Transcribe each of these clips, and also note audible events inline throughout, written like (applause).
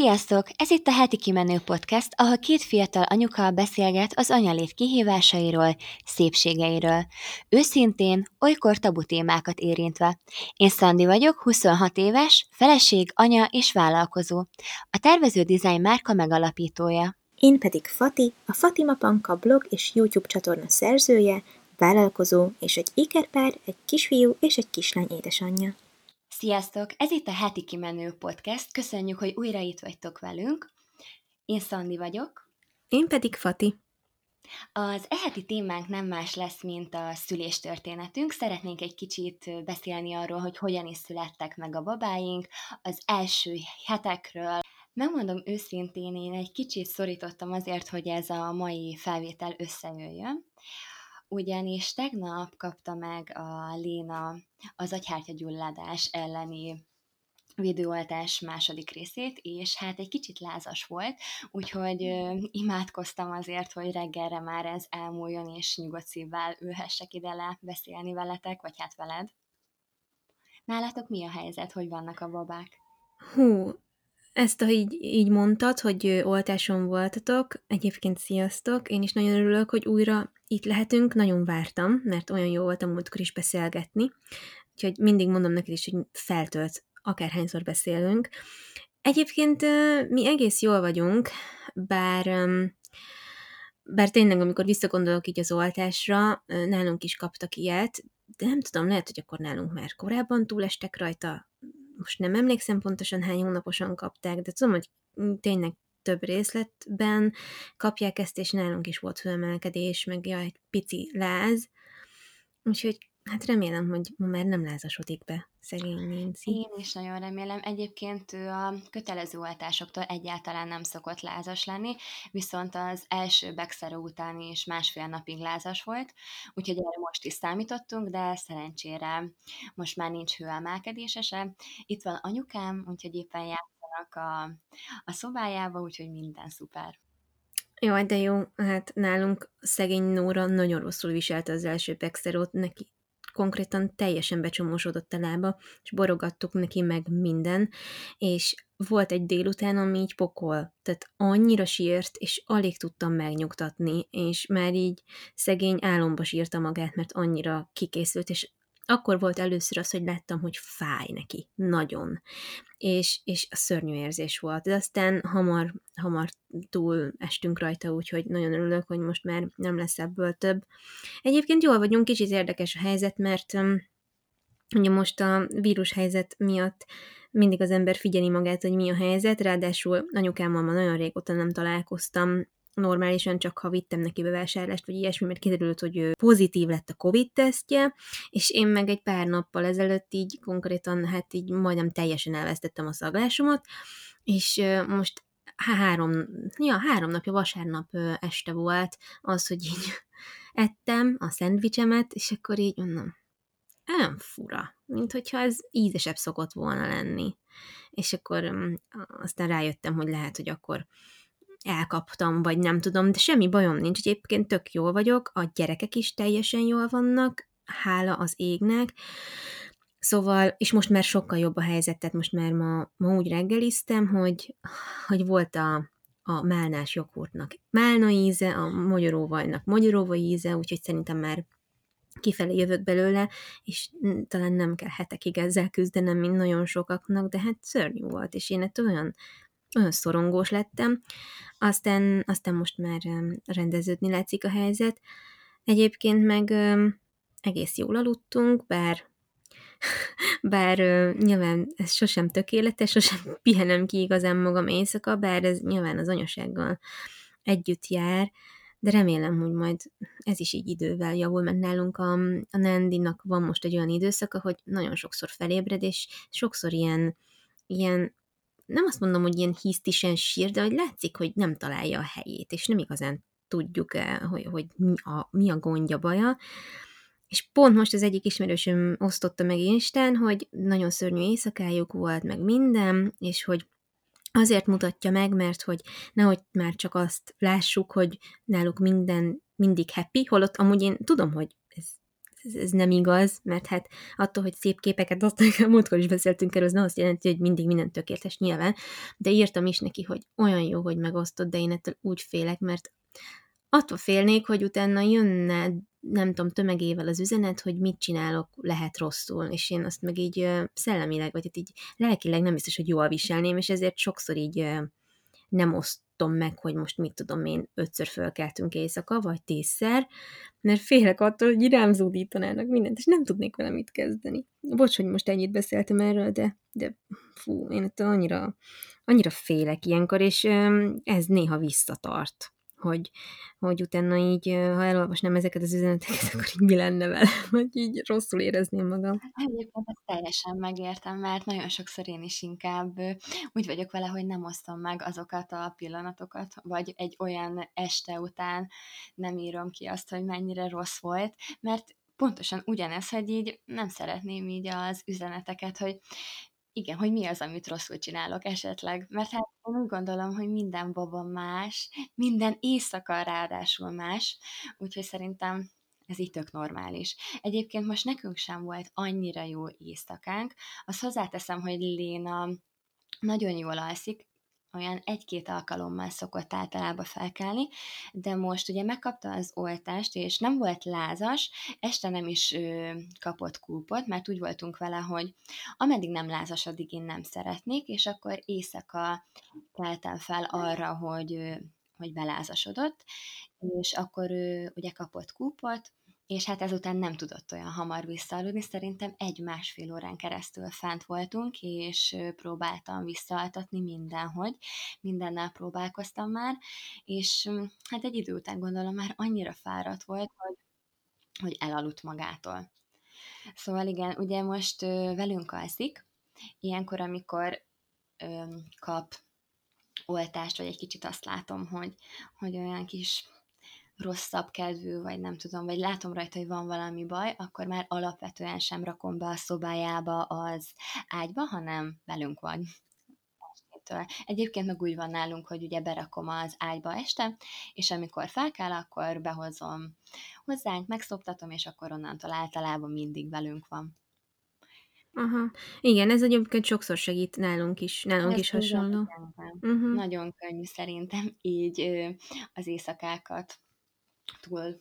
Sziasztok! Ez itt a Heti Kimenő Podcast, ahol két fiatal anyuka beszélget az anyalét kihívásairól, szépségeiről. Őszintén, olykor tabu témákat érintve. Én Szandi vagyok, 26 éves, feleség, anya és vállalkozó. A tervező design márka megalapítója. Én pedig Fati, a Fatima Panka blog és YouTube csatorna szerzője, vállalkozó és egy ikerpár, egy kisfiú és egy kislány édesanyja. Sziasztok! Ez itt a Heti Kimenő Podcast. Köszönjük, hogy újra itt vagytok velünk. Én Szandi vagyok. Én pedig Fati. Az eheti témánk nem más lesz, mint a szüléstörténetünk. Szeretnénk egy kicsit beszélni arról, hogy hogyan is születtek meg a babáink, az első hetekről. Megmondom őszintén, én egy kicsit szorítottam azért, hogy ez a mai felvétel összejöjjön ugyanis tegnap kapta meg a Léna az agyhártyagyulladás elleni videóoltás második részét, és hát egy kicsit lázas volt, úgyhogy ö, imádkoztam azért, hogy reggelre már ez elmúljon, és nyugodt szívvel ülhessek ide le beszélni veletek, vagy hát veled. Nálatok mi a helyzet, hogy vannak a babák? Hú, ezt, ha így, így mondtad, hogy oltáson voltatok, egyébként sziasztok, én is nagyon örülök, hogy újra itt lehetünk, nagyon vártam, mert olyan jó volt múltkor is beszélgetni, úgyhogy mindig mondom neked is, hogy feltölt, akárhányszor beszélünk. Egyébként mi egész jól vagyunk, bár bár tényleg, amikor visszagondolok így az oltásra, nálunk is kaptak ilyet, de nem tudom, lehet, hogy akkor nálunk már korábban túlestek rajta, most nem emlékszem pontosan hány hónaposan kapták, de tudom, hogy tényleg több részletben kapják ezt, és nálunk is volt felemelkedés, meg ja, egy pici láz, úgyhogy Hát remélem, hogy ma már nem lázasodik be szegény Nancy. Én is nagyon remélem. Egyébként ő a kötelező oltásoktól egyáltalán nem szokott lázas lenni, viszont az első begszerő után is másfél napig lázas volt, úgyhogy erre most is számítottunk, de szerencsére most már nincs hőemelkedése se. Itt van anyukám, úgyhogy éppen játszanak a, a szobájába, úgyhogy minden szuper. Jó, de jó, hát nálunk szegény Nóra nagyon rosszul viselte az első pexerót, neki konkrétan teljesen becsomósodott a lába, és borogattuk neki meg minden, és volt egy délután, ami így pokol, tehát annyira sírt, és alig tudtam megnyugtatni, és már így szegény álomba sírta magát, mert annyira kikészült, és akkor volt először az, hogy láttam, hogy fáj neki, nagyon. És, és a szörnyű érzés volt. De aztán hamar, hamar túl estünk rajta, úgyhogy nagyon örülök, hogy most már nem lesz ebből több. Egyébként jól vagyunk, kicsit érdekes a helyzet, mert ugye most a vírushelyzet miatt mindig az ember figyeli magát, hogy mi a helyzet, ráadásul anyukámmal ma nagyon régóta nem találkoztam, normálisan csak ha vittem neki bevásárlást, vagy ilyesmi, mert kiderült, hogy ő pozitív lett a Covid-tesztje, és én meg egy pár nappal ezelőtt így konkrétan, hát így majdnem teljesen elvesztettem a szaglásomat, és most három, ja, három napja, vasárnap este volt az, hogy így (laughs) ettem a szendvicsemet, és akkor így mondom, olyan fura, mint hogyha ez ízesebb szokott volna lenni. És akkor um, aztán rájöttem, hogy lehet, hogy akkor elkaptam, vagy nem tudom, de semmi bajom nincs, egyébként tök jól vagyok, a gyerekek is teljesen jól vannak, hála az égnek, Szóval, és most már sokkal jobb a helyzet, tehát most már ma, ma úgy reggeliztem, hogy, hogy volt a, a málnás joghurtnak málna íze, a magyaróvajnak magyaróva íze, úgyhogy szerintem már kifelé jövök belőle, és talán nem kell hetekig ezzel küzdenem, mint nagyon sokaknak, de hát szörnyű volt, és én ettől olyan olyan szorongós lettem, aztán, aztán most már rendeződni látszik a helyzet. Egyébként meg egész jól aludtunk, bár (laughs) bár nyilván ez sosem tökéletes, sosem (laughs) pihenem ki igazán magam éjszaka, bár ez nyilván az anyasággal együtt jár, de remélem, hogy majd ez is így idővel javul, mert nálunk a, a Nandinak van most egy olyan időszaka, hogy nagyon sokszor felébred, és sokszor ilyen, ilyen nem azt mondom, hogy ilyen hisztisen sír, de hogy látszik, hogy nem találja a helyét, és nem igazán tudjuk, hogy, hogy mi, a, mi a gondja, baja. És pont most az egyik ismerősöm osztotta meg Instán, hogy nagyon szörnyű éjszakájuk volt, meg minden, és hogy azért mutatja meg, mert hogy nehogy már csak azt lássuk, hogy náluk minden mindig happy, holott amúgy én tudom, hogy ez ez, nem igaz, mert hát attól, hogy szép képeket osztanak, múltkor is beszéltünk erről, az nem azt jelenti, hogy mindig minden tökéletes nyilván, de írtam is neki, hogy olyan jó, hogy megosztod, de én ettől úgy félek, mert attól félnék, hogy utána jönne, nem tudom, tömegével az üzenet, hogy mit csinálok, lehet rosszul, és én azt meg így szellemileg, vagy hát így lelkileg nem biztos, hogy jól viselném, és ezért sokszor így nem osztom meg, hogy most mit tudom én, ötször fölkeltünk éjszaka, vagy tízszer, mert félek attól, hogy rám zúdítanának mindent, és nem tudnék vele mit kezdeni. Bocs, hogy most ennyit beszéltem erről, de, de fú, én ettől annyira, annyira félek ilyenkor, és ez néha visszatart hogy, hogy utána így, ha elolvasnám ezeket az üzeneteket, (laughs) akkor így mi lenne vele, vagy így rosszul érezném magam. Egyébként ezt teljesen megértem, mert nagyon sokszor én is inkább úgy vagyok vele, hogy nem osztom meg azokat a pillanatokat, vagy egy olyan este után nem írom ki azt, hogy mennyire rossz volt, mert pontosan ugyanez, hogy így nem szeretném így az üzeneteket, hogy igen, hogy mi az, amit rosszul csinálok esetleg. Mert hát én úgy gondolom, hogy minden baba más, minden éjszaka ráadásul más, úgyhogy szerintem ez így tök normális. Egyébként most nekünk sem volt annyira jó éjszakánk. Azt hozzáteszem, hogy Léna nagyon jól alszik, olyan egy-két alkalommal szokott általában felkelni, de most ugye megkapta az oltást, és nem volt lázas, este nem is ö, kapott kúpot, mert úgy voltunk vele, hogy ameddig nem lázas, addig én nem szeretnék, és akkor éjszaka keltem fel arra, hogy, ö, hogy belázasodott, és akkor ő ugye kapott kúpot, és hát ezután nem tudott olyan hamar visszaaludni, szerintem egy-másfél órán keresztül fent voltunk, és próbáltam visszaaltatni mindenhogy, mindennel próbálkoztam már, és hát egy idő után gondolom már annyira fáradt volt, hogy, hogy elaludt magától. Szóval igen, ugye most velünk alszik, ilyenkor, amikor kap oltást, vagy egy kicsit azt látom, hogy, hogy olyan kis rosszabb kedvű, vagy nem tudom, vagy látom rajta, hogy van valami baj, akkor már alapvetően sem rakom be a szobájába az ágyba, hanem velünk van. Egyébként meg úgy van nálunk, hogy ugye berakom az ágyba este, és amikor felkel, akkor behozom hozzánk, megszoptatom, és akkor onnantól általában mindig velünk van. Aha. Igen, ez egyébként sokszor segít nálunk is, nálunk ez is hasonló. Uh-huh. Nagyon könnyű szerintem így az éjszakákat túl,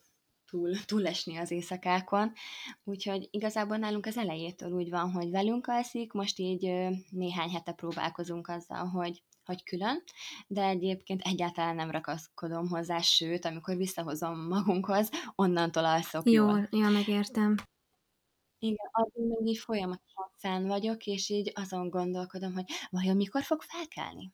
túl, túlesni az éjszakákon. Úgyhogy igazából nálunk az elejétől úgy van, hogy velünk alszik, most így néhány hete próbálkozunk azzal, hogy hogy külön, de egyébként egyáltalán nem rakaszkodom hozzá, sőt, amikor visszahozom magunkhoz, onnantól alszok Jó, jól. ja, megértem. Igen, addig még így folyamatosan fenn vagyok, és így azon gondolkodom, hogy vajon mikor fog felkelni?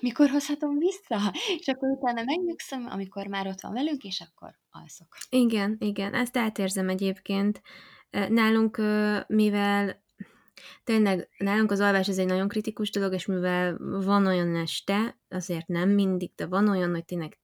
Mikor hozhatom vissza? És akkor utána megnyugszom, amikor már ott van velünk, és akkor alszok. Igen, igen, ezt átérzem egyébként. Nálunk, mivel tényleg nálunk az alvás ez egy nagyon kritikus dolog, és mivel van olyan este, azért nem mindig, de van olyan, hogy tényleg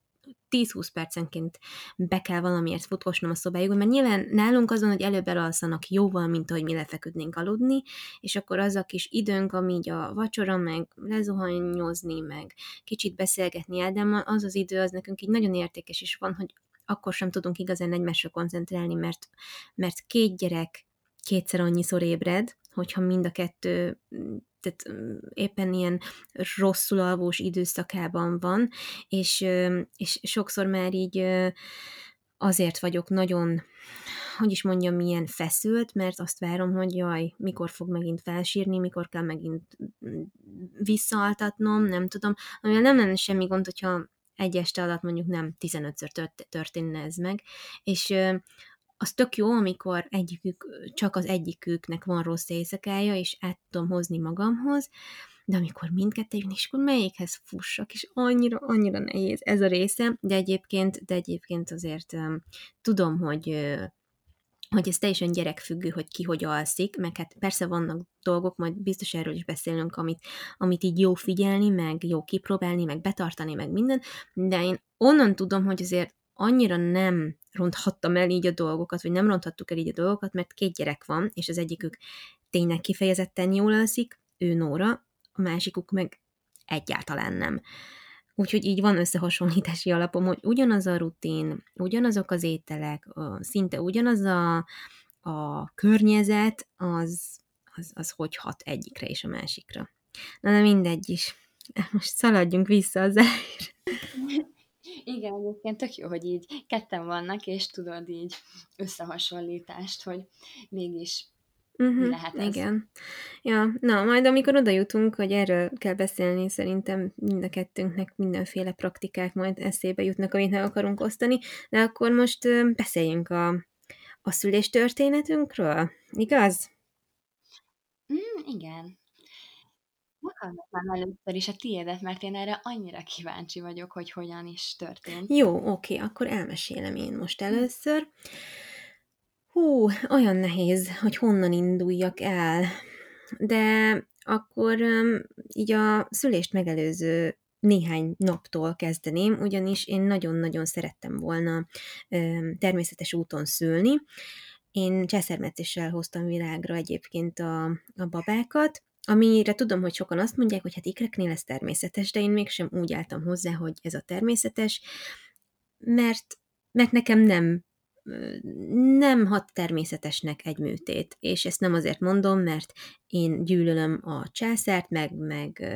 10-20 percenként be kell valamiért futkosnom a szobájukba, mert nyilván nálunk azon, hogy előbb elalszanak jóval, mint ahogy mi lefeküdnénk aludni, és akkor az a kis időnk, ami így a vacsora, meg lezuhanyozni, meg kicsit beszélgetni Ádámmal, az az idő, az nekünk így nagyon értékes is van, hogy akkor sem tudunk igazán egymásra koncentrálni, mert, mert két gyerek kétszer annyiszor ébred, hogyha mind a kettő tehát éppen ilyen rosszul alvós időszakában van, és, és sokszor már így azért vagyok nagyon, hogy is mondjam, milyen feszült, mert azt várom, hogy jaj, mikor fog megint felsírni, mikor kell megint visszaaltatnom, nem tudom. Amivel nem lenne semmi gond, hogyha egy este alatt mondjuk nem 15-ször történne ez meg, és az tök jó, amikor egyikük, csak az egyiküknek van rossz éjszakája, és át tudom hozni magamhoz, de amikor mindkettő és akkor melyikhez fussak, és annyira, annyira nehéz ez a része, de egyébként, de egyébként azért um, tudom, hogy uh, hogy ez teljesen gyerekfüggő, hogy ki hogy alszik, meg hát persze vannak dolgok, majd biztos erről is beszélünk, amit, amit így jó figyelni, meg jó kipróbálni, meg betartani, meg minden, de én onnan tudom, hogy azért annyira nem ronthattam el így a dolgokat, vagy nem ronthattuk el így a dolgokat, mert két gyerek van, és az egyikük tényleg kifejezetten jól alszik, ő Nóra, a másikuk meg egyáltalán nem. Úgyhogy így van összehasonlítási alapom, hogy ugyanaz a rutin, ugyanazok az ételek, szinte ugyanaz a, a környezet, az, az, az hogy hat egyikre és a másikra. Na de mindegy is. Most szaladjunk vissza az (laughs) elejére. Igen, egyébként tök jó, hogy így ketten vannak, és tudod így összehasonlítást, hogy mégis uh-huh, mi lehet ez. Igen. Ja, na, majd amikor oda jutunk, hogy erről kell beszélni, szerintem mind a kettőnknek mindenféle praktikák majd eszébe jutnak, amit meg akarunk osztani, de akkor most beszéljünk a, a szüléstörténetünkről, igaz? Mm, igen. Meghallgatnám először is a tiédet, mert én erre annyira kíváncsi vagyok, hogy hogyan is történt. Jó, oké, akkor elmesélem én most először. Hú, olyan nehéz, hogy honnan induljak el. De akkor így a szülést megelőző néhány naptól kezdeném, ugyanis én nagyon-nagyon szerettem volna természetes úton szülni. Én császármetszéssel hoztam világra egyébként a, a babákat, Amire tudom, hogy sokan azt mondják, hogy hát ikreknél ez természetes, de én mégsem úgy álltam hozzá, hogy ez a természetes, mert, mert nekem nem nem hat természetesnek egy műtét, és ezt nem azért mondom, mert én gyűlölöm a császárt, meg, meg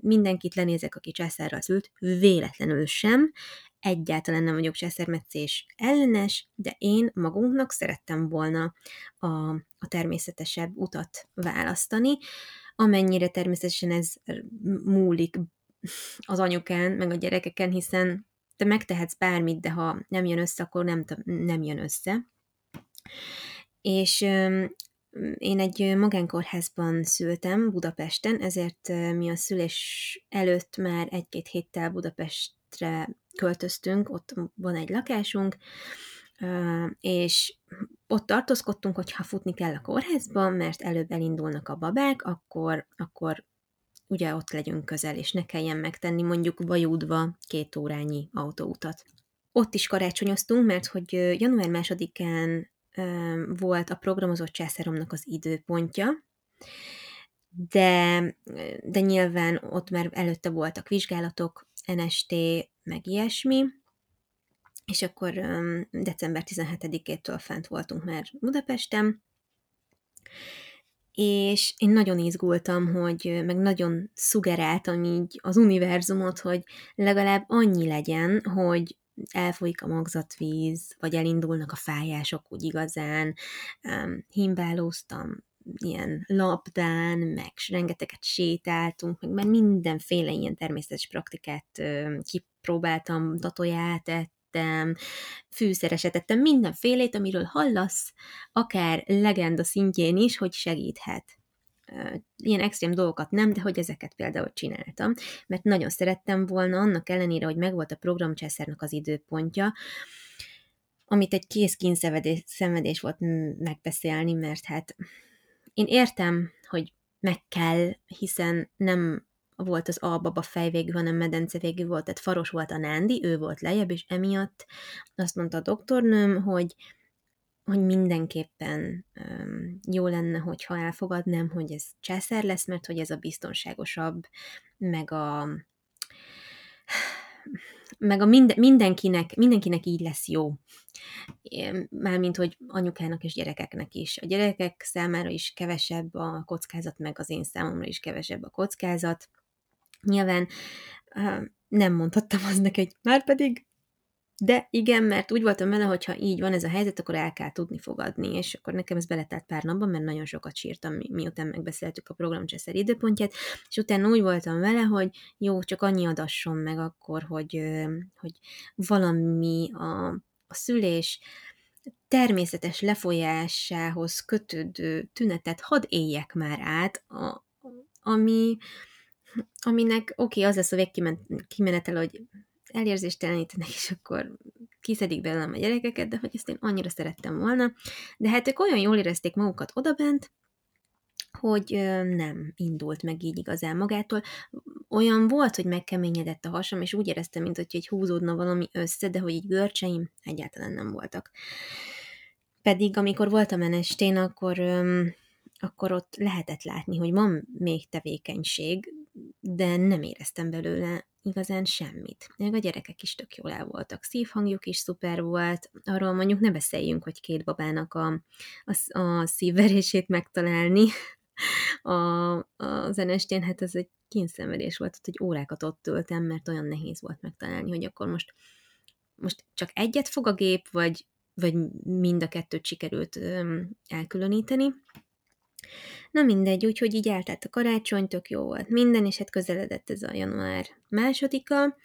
mindenkit lenézek, aki császárral szült, véletlenül sem, egyáltalán nem vagyok császármetszés ellenes, de én magunknak szerettem volna a, a természetesebb utat választani, amennyire természetesen ez múlik az anyukán, meg a gyerekeken, hiszen te megtehetsz bármit, de ha nem jön össze, akkor nem, nem jön össze. És én egy magánkórházban szültem Budapesten, ezért mi a szülés előtt már egy-két héttel Budapestre költöztünk, ott van egy lakásunk, és ott tartózkodtunk, hogy ha futni kell a kórházban, mert előbb elindulnak a babák, akkor, akkor ugye ott legyünk közel, és ne kelljen megtenni mondjuk Vajúdva két órányi autóutat. Ott is karácsonyoztunk, mert hogy január másodikán volt a programozott császáromnak az időpontja, de, de nyilván ott már előtte voltak vizsgálatok, NST, meg ilyesmi, és akkor december 17-től fent voltunk már Budapesten, és én nagyon izgultam, hogy meg nagyon szugeráltam így az univerzumot, hogy legalább annyi legyen, hogy elfolyik a magzatvíz, vagy elindulnak a fájások úgy igazán, himbálóztam ilyen labdán, meg rengeteget sétáltunk, meg már mindenféle ilyen természetes praktikát kipróbáltam, datoját ettem, fűszereset ettem, mindenfélét, amiről hallasz, akár legenda szintjén is, hogy segíthet. Ilyen extrém dolgokat nem, de hogy ezeket például csináltam, mert nagyon szerettem volna, annak ellenére, hogy megvolt a programcsászárnak az időpontja, amit egy kész szenvedés volt megbeszélni, mert hát én értem, hogy meg kell, hiszen nem volt az albaba fejvégű, hanem medence végű volt, tehát faros volt a Nándi, ő volt lejjebb, és emiatt azt mondta a doktornőm, hogy, hogy mindenképpen um, jó lenne, hogyha elfogadnám, hogy ez császár lesz, mert hogy ez a biztonságosabb, meg a meg a minden, mindenkinek, mindenkinek így lesz jó. Mármint, hogy anyukának és gyerekeknek is. A gyerekek számára is kevesebb a kockázat, meg az én számomra is kevesebb a kockázat. Nyilván nem mondhattam az neki, hogy már pedig, de igen, mert úgy voltam vele, hogy ha így van ez a helyzet, akkor el kell tudni fogadni, és akkor nekem ez beletelt pár napban, mert nagyon sokat sírtam, mi, miután megbeszéltük a programcseszer időpontját, és utána úgy voltam vele, hogy jó, csak annyi adasson meg akkor, hogy, hogy valami a, a szülés természetes lefolyásához kötődő tünetet hadd éljek már át, a, ami, aminek oké, okay, az lesz a végkimenetel, hogy elérzéstelenítenek, és akkor kiszedik belőlem a gyerekeket, de hogy ezt én annyira szerettem volna. De hát ők olyan jól érezték magukat odabent, hogy nem indult meg így igazán magától. Olyan volt, hogy megkeményedett a hasam, és úgy éreztem, mint hogy egy húzódna valami össze, de hogy így görcseim egyáltalán nem voltak. Pedig amikor voltam enestén, akkor, akkor ott lehetett látni, hogy van még tevékenység, de nem éreztem belőle igazán semmit. Még a gyerekek is tök jól el voltak. Szívhangjuk is szuper volt. Arról mondjuk ne beszéljünk, hogy két babának a, a, a szívverését megtalálni (laughs) a, a zenestén, hát ez egy kényszenvedés volt, hogy órákat ott ültem, mert olyan nehéz volt megtalálni, hogy akkor most, most csak egyet fog a gép, vagy, vagy mind a kettőt sikerült öm, elkülöníteni. Na mindegy, úgyhogy így eltelt a karácsony, tök jó volt minden, és hát közeledett ez a január másodika,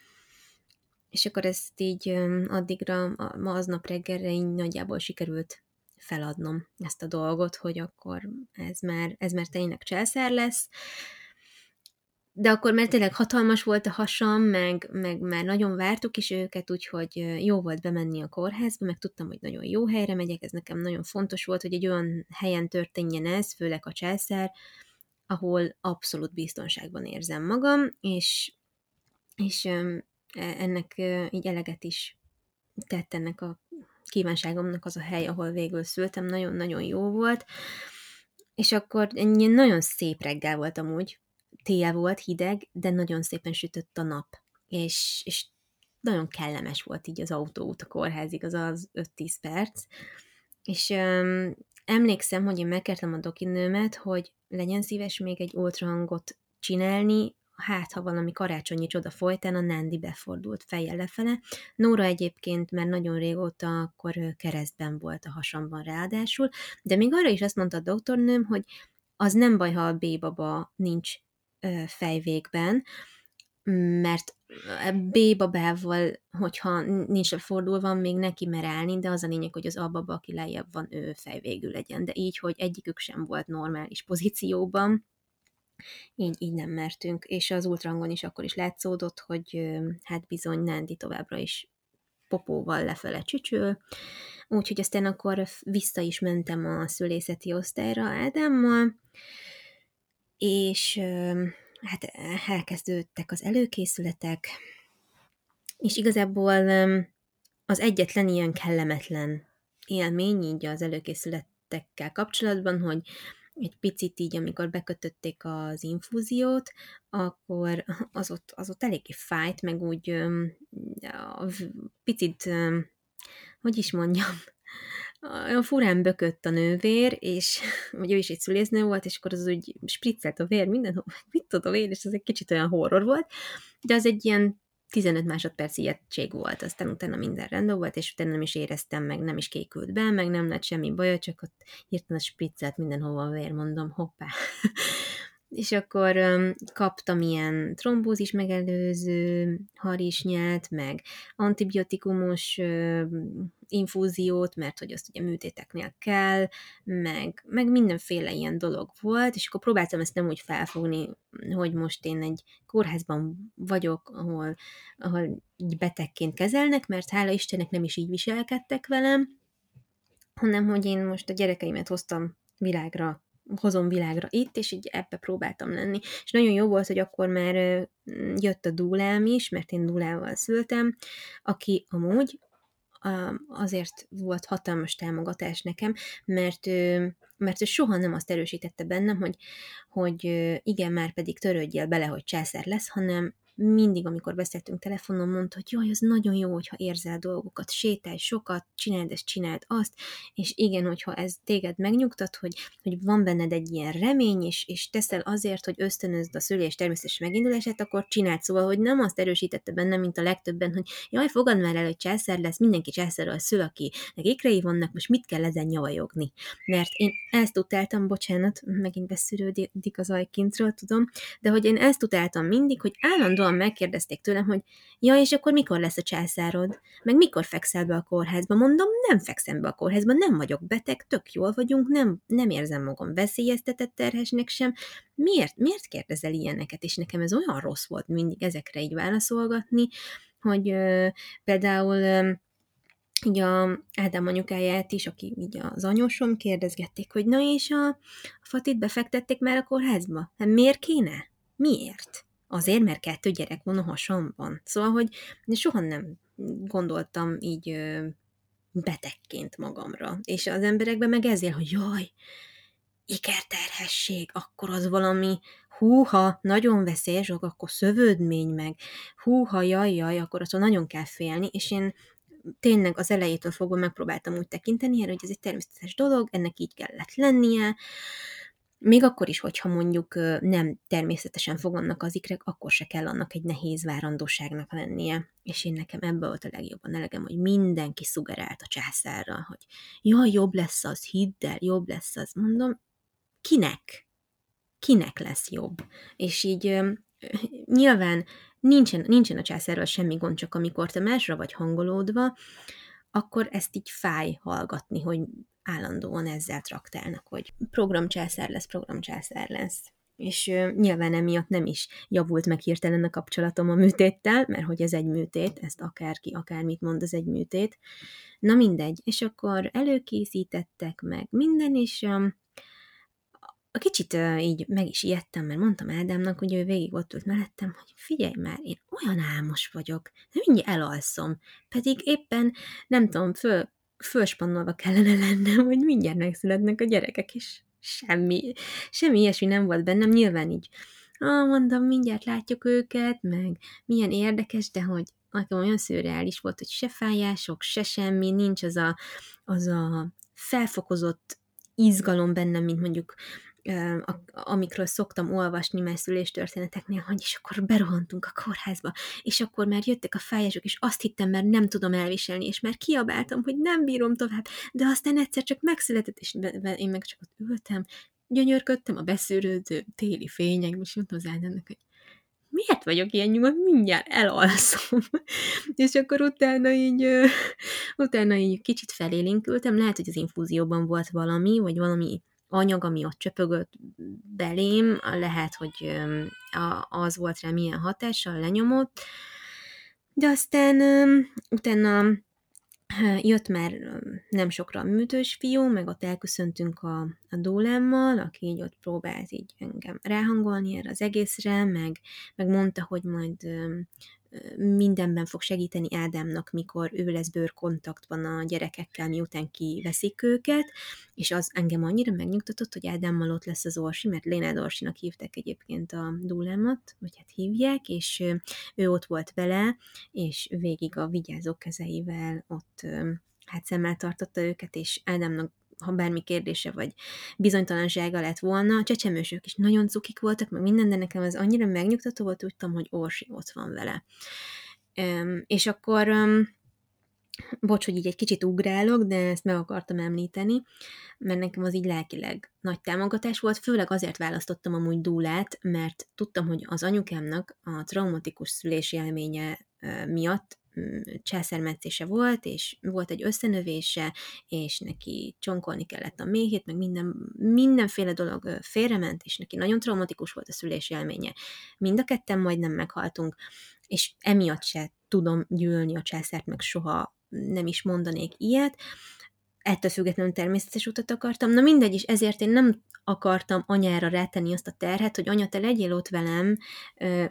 és akkor ezt így addigra, ma aznap reggelre így nagyjából sikerült feladnom ezt a dolgot, hogy akkor ez már, ez már tényleg császár lesz, de akkor már tényleg hatalmas volt a hasam, meg, meg már nagyon vártuk is őket, úgyhogy jó volt bemenni a kórházba, meg tudtam, hogy nagyon jó helyre megyek, ez nekem nagyon fontos volt, hogy egy olyan helyen történjen ez, főleg a császár, ahol abszolút biztonságban érzem magam, és, és e, ennek így eleget is tett ennek a kívánságomnak az a hely, ahol végül szültem, nagyon-nagyon jó volt, és akkor egy nagyon szép reggel volt amúgy, tél volt, hideg, de nagyon szépen sütött a nap, és, és nagyon kellemes volt így az autóút a kórházig, az az 5-10 perc, és öm, emlékszem, hogy én megkértem a dokinőmet, hogy legyen szíves még egy ultrahangot csinálni, hát ha valami karácsonyi csoda folytán, a Nandi befordult fejjel lefele. Nóra egyébként már nagyon régóta akkor keresztben volt a hasamban ráadásul, de még arra is azt mondta a doktornőm, hogy az nem baj, ha a B-baba nincs fejvégben, mert B-babával, hogyha nincs fordulva, még neki mer állni, de az a lényeg, hogy az a baba, aki lejjebb van, ő fejvégű legyen. De így, hogy egyikük sem volt normális pozícióban, így, így nem mertünk. És az ultrangon is akkor is látszódott, hogy hát bizony Nándi továbbra is popóval lefele csücsül, úgyhogy aztán akkor vissza is mentem a szülészeti osztályra Ádámmal, és hát elkezdődtek az előkészületek, és igazából az egyetlen ilyen kellemetlen élmény így az előkészületekkel kapcsolatban, hogy egy picit így, amikor bekötötték az infúziót, akkor az ott, az ott eléggé fájt, meg úgy picit, hogy is mondjam, olyan furán bökött a nővér, és (laughs) vagy ő is egy szülésznő volt, és akkor az úgy spriccelt a vér mindenhol, (laughs) mit tudom én, és ez egy kicsit olyan horror volt, de az egy ilyen 15 másodperc ijegység volt, aztán utána minden rendben volt, és utána nem is éreztem meg, nem is kékült be, meg nem lett semmi baj, csak ott hirtelen spriccelt mindenhova a vér, mondom, hoppá. (laughs) és akkor um, kaptam ilyen trombózis megelőző harisnyát, meg antibiotikumos um, infúziót, mert hogy azt ugye műtéteknél kell, meg, meg mindenféle ilyen dolog volt, és akkor próbáltam ezt nem úgy felfogni, hogy most én egy kórházban vagyok, ahol, ahol így betegként kezelnek, mert hála Istennek nem is így viselkedtek velem, hanem hogy én most a gyerekeimet hoztam világra hozom világra itt, és így ebbe próbáltam lenni. És nagyon jó volt, hogy akkor már jött a dúlám is, mert én dúlával szültem, aki amúgy azért volt hatalmas támogatás nekem, mert ő, mert ő soha nem azt erősítette bennem, hogy, hogy igen, már pedig törődjél bele, hogy császár lesz, hanem mindig, amikor beszéltünk telefonon, mondta, hogy jaj, az nagyon jó, hogyha érzel dolgokat, sétálj sokat, csináld ezt, csináld azt, és igen, hogyha ez téged megnyugtat, hogy, hogy van benned egy ilyen remény, és, és teszel azért, hogy ösztönözd a szülés természetes megindulását, akkor csináld. Szóval, hogy nem azt erősítette bennem, mint a legtöbben, hogy jaj, fogad már el, hogy császár lesz, mindenki császárral szül, aki ékrei vannak, most mit kell ezen nyavajogni. Mert én ezt utáltam, bocsánat, megint beszűrődik az ajkintről, tudom, de hogy én ezt utáltam mindig, hogy állandóan állandóan megkérdezték tőlem, hogy ja, és akkor mikor lesz a császárod? Meg mikor fekszel be a kórházba? Mondom, nem fekszem be a kórházba, nem vagyok beteg, tök jól vagyunk, nem, nem érzem magam veszélyeztetett terhesnek sem. Miért? Miért kérdezel ilyeneket? És nekem ez olyan rossz volt mindig ezekre így válaszolgatni, hogy ö, például ö, így a Ádám anyukáját is, aki így az anyósom, kérdezgették, hogy na és a, a Fatit befektették már a kórházba? Hát miért kéne? Miért? Azért, mert kettő gyerek van a hasamban. Szóval, hogy soha nem gondoltam így betegként magamra. És az emberekben meg ezért, hogy jaj, ikerterhesség, akkor az valami húha, nagyon veszélyes, akkor szövődmény meg, húha, jaj, jaj, akkor attól nagyon kell félni, és én tényleg az elejétől fogva megpróbáltam úgy tekinteni erre, hogy ez egy természetes dolog, ennek így kellett lennie, még akkor is, hogyha mondjuk nem természetesen fogannak az ikrek, akkor se kell annak egy nehéz várandóságnak lennie. És én nekem ebből volt a legjobban elegem, hogy mindenki szugerált a császárra, hogy jaj, jobb lesz az, hidd el, jobb lesz az. Mondom, kinek? Kinek lesz jobb? És így nyilván nincsen, nincsen a császárral semmi gond, csak amikor te másra vagy hangolódva, akkor ezt így fáj hallgatni, hogy állandóan ezzel traktálnak, hogy programcsászár lesz, programcsászár lesz. És nyilván emiatt nem is javult meg hirtelen a kapcsolatom a műtéttel, mert hogy ez egy műtét, ezt akárki, akármit mond, ez egy műtét. Na mindegy, és akkor előkészítettek meg minden, és a kicsit uh, így meg is ijedtem, mert mondtam Ádámnak, hogy ő végig ott ült mellettem, hogy figyelj már, én olyan álmos vagyok, de mindjárt elalszom, pedig éppen, nem tudom, föl fölspannolva kellene lennem, hogy mindjárt megszületnek a gyerekek, és semmi, semmi ilyesmi nem volt bennem, nyilván így, ah, mondom, mindjárt látjuk őket, meg milyen érdekes, de hogy nekem olyan szürreális volt, hogy se fájások, se semmi, nincs az a, az a felfokozott izgalom bennem, mint mondjuk amikről szoktam olvasni már szüléstörténeteknél, hogy és akkor berohantunk a kórházba, és akkor már jöttek a fájások, és azt hittem, mert nem tudom elviselni, és már kiabáltam, hogy nem bírom tovább, de aztán egyszer csak megszületett, és én meg csak ott ültem, gyönyörködtem a beszűrődő téli fények, és mondtam az Ádámnak, hogy miért vagyok ilyen nyugodt, mindjárt elalszom. (laughs) és akkor utána így, utána így kicsit felélénkültem, lehet, hogy az infúzióban volt valami, vagy valami anyag, ami ott csöpögött belém, lehet, hogy az volt rá milyen hatással, lenyomott, de aztán utána jött már nem sokra a műtős fiú, meg ott elköszöntünk a, a dólámmal, aki így ott próbált így engem ráhangolni erre az egészre, meg, meg mondta, hogy majd mindenben fog segíteni Ádámnak, mikor ő lesz bőrkontaktban a gyerekekkel, miután kiveszik őket, és az engem annyira megnyugtatott, hogy Ádámmal ott lesz az Orsi, mert Lénád Orsinak hívták egyébként a dúlámat, vagy hát hívják, és ő ott volt vele, és végig a vigyázó kezeivel ott hát szemmel tartotta őket, és Ádámnak ha bármi kérdése vagy bizonytalansága lett volna. A csecsemősök is nagyon cukik voltak, meg minden, de nekem az annyira megnyugtató volt, tudtam, hogy Orsi ott van vele. Um, és akkor, um, bocs, hogy így egy kicsit ugrálok, de ezt meg akartam említeni, mert nekem az így lelkileg nagy támogatás volt, főleg azért választottam amúgy dúlát, mert tudtam, hogy az anyukámnak a traumatikus szülési élménye miatt császármetszése volt, és volt egy összenövése, és neki csonkolni kellett a méhét, meg minden, mindenféle dolog félrement, és neki nagyon traumatikus volt a szülési élménye. Mind a ketten majdnem meghaltunk, és emiatt se tudom gyűlni a császárt, meg soha nem is mondanék ilyet, ettől függetlenül természetes utat akartam. Na mindegy, és ezért én nem akartam anyára rátenni azt a terhet, hogy anya, te legyél ott velem,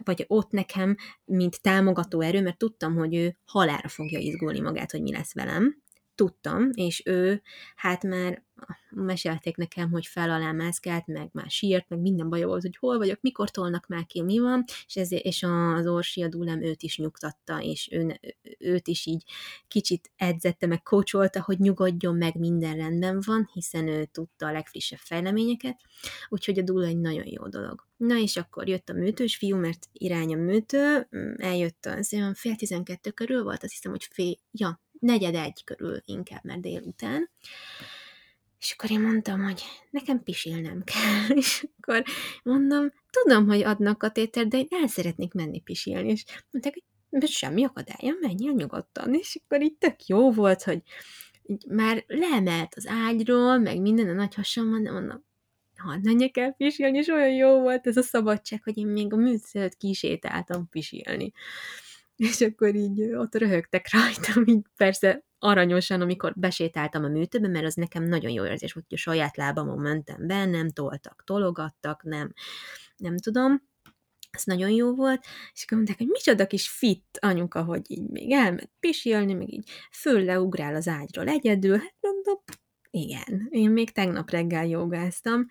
vagy ott nekem, mint támogató erő, mert tudtam, hogy ő halára fogja izgulni magát, hogy mi lesz velem. Tudtam, és ő hát már mesélték nekem, hogy fel alá mászkált, meg már sírt, meg minden baja volt, hogy hol vagyok, mikor tolnak már ki, mi van, és, ezért, és az Orsi, a Dulem őt is nyugtatta, és ő, őt is így kicsit edzette, meg kócsolta, hogy nyugodjon meg, minden rendben van, hiszen ő tudta a legfrissebb fejleményeket, úgyhogy a Dula egy nagyon jó dolog. Na és akkor jött a műtős fiú, mert irány a műtő, eljött az olyan fél tizenkettő körül volt, azt hiszem, hogy fél, ja, negyed egy körül inkább, mert délután, és akkor én mondtam, hogy nekem pisilnem kell. (laughs) És akkor mondom, tudom, hogy adnak a tétert, de én el szeretnék menni pisilni. És mondták, hogy semmi akadálya, menjél nyugodtan. És akkor így tök jó volt, hogy így már leemelt az ágyról, meg minden a nagy hasonló, de mondom, ha menjek el pisilni, és olyan jó volt ez a szabadság, hogy én még a műszer kisétáltam pisilni. És akkor így ott röhögtek rajtam, (laughs) így persze aranyosan, amikor besétáltam a műtőbe, mert az nekem nagyon jó érzés volt, hogy a saját lábamon mentem be, nem toltak, tologattak, nem, nem tudom, ez nagyon jó volt, és akkor mondták, hogy micsoda kis fit anyuka, hogy így még elment pisilni, meg így föl leugrál az ágyról egyedül, hát mondom, igen, én még tegnap reggel jogáztam,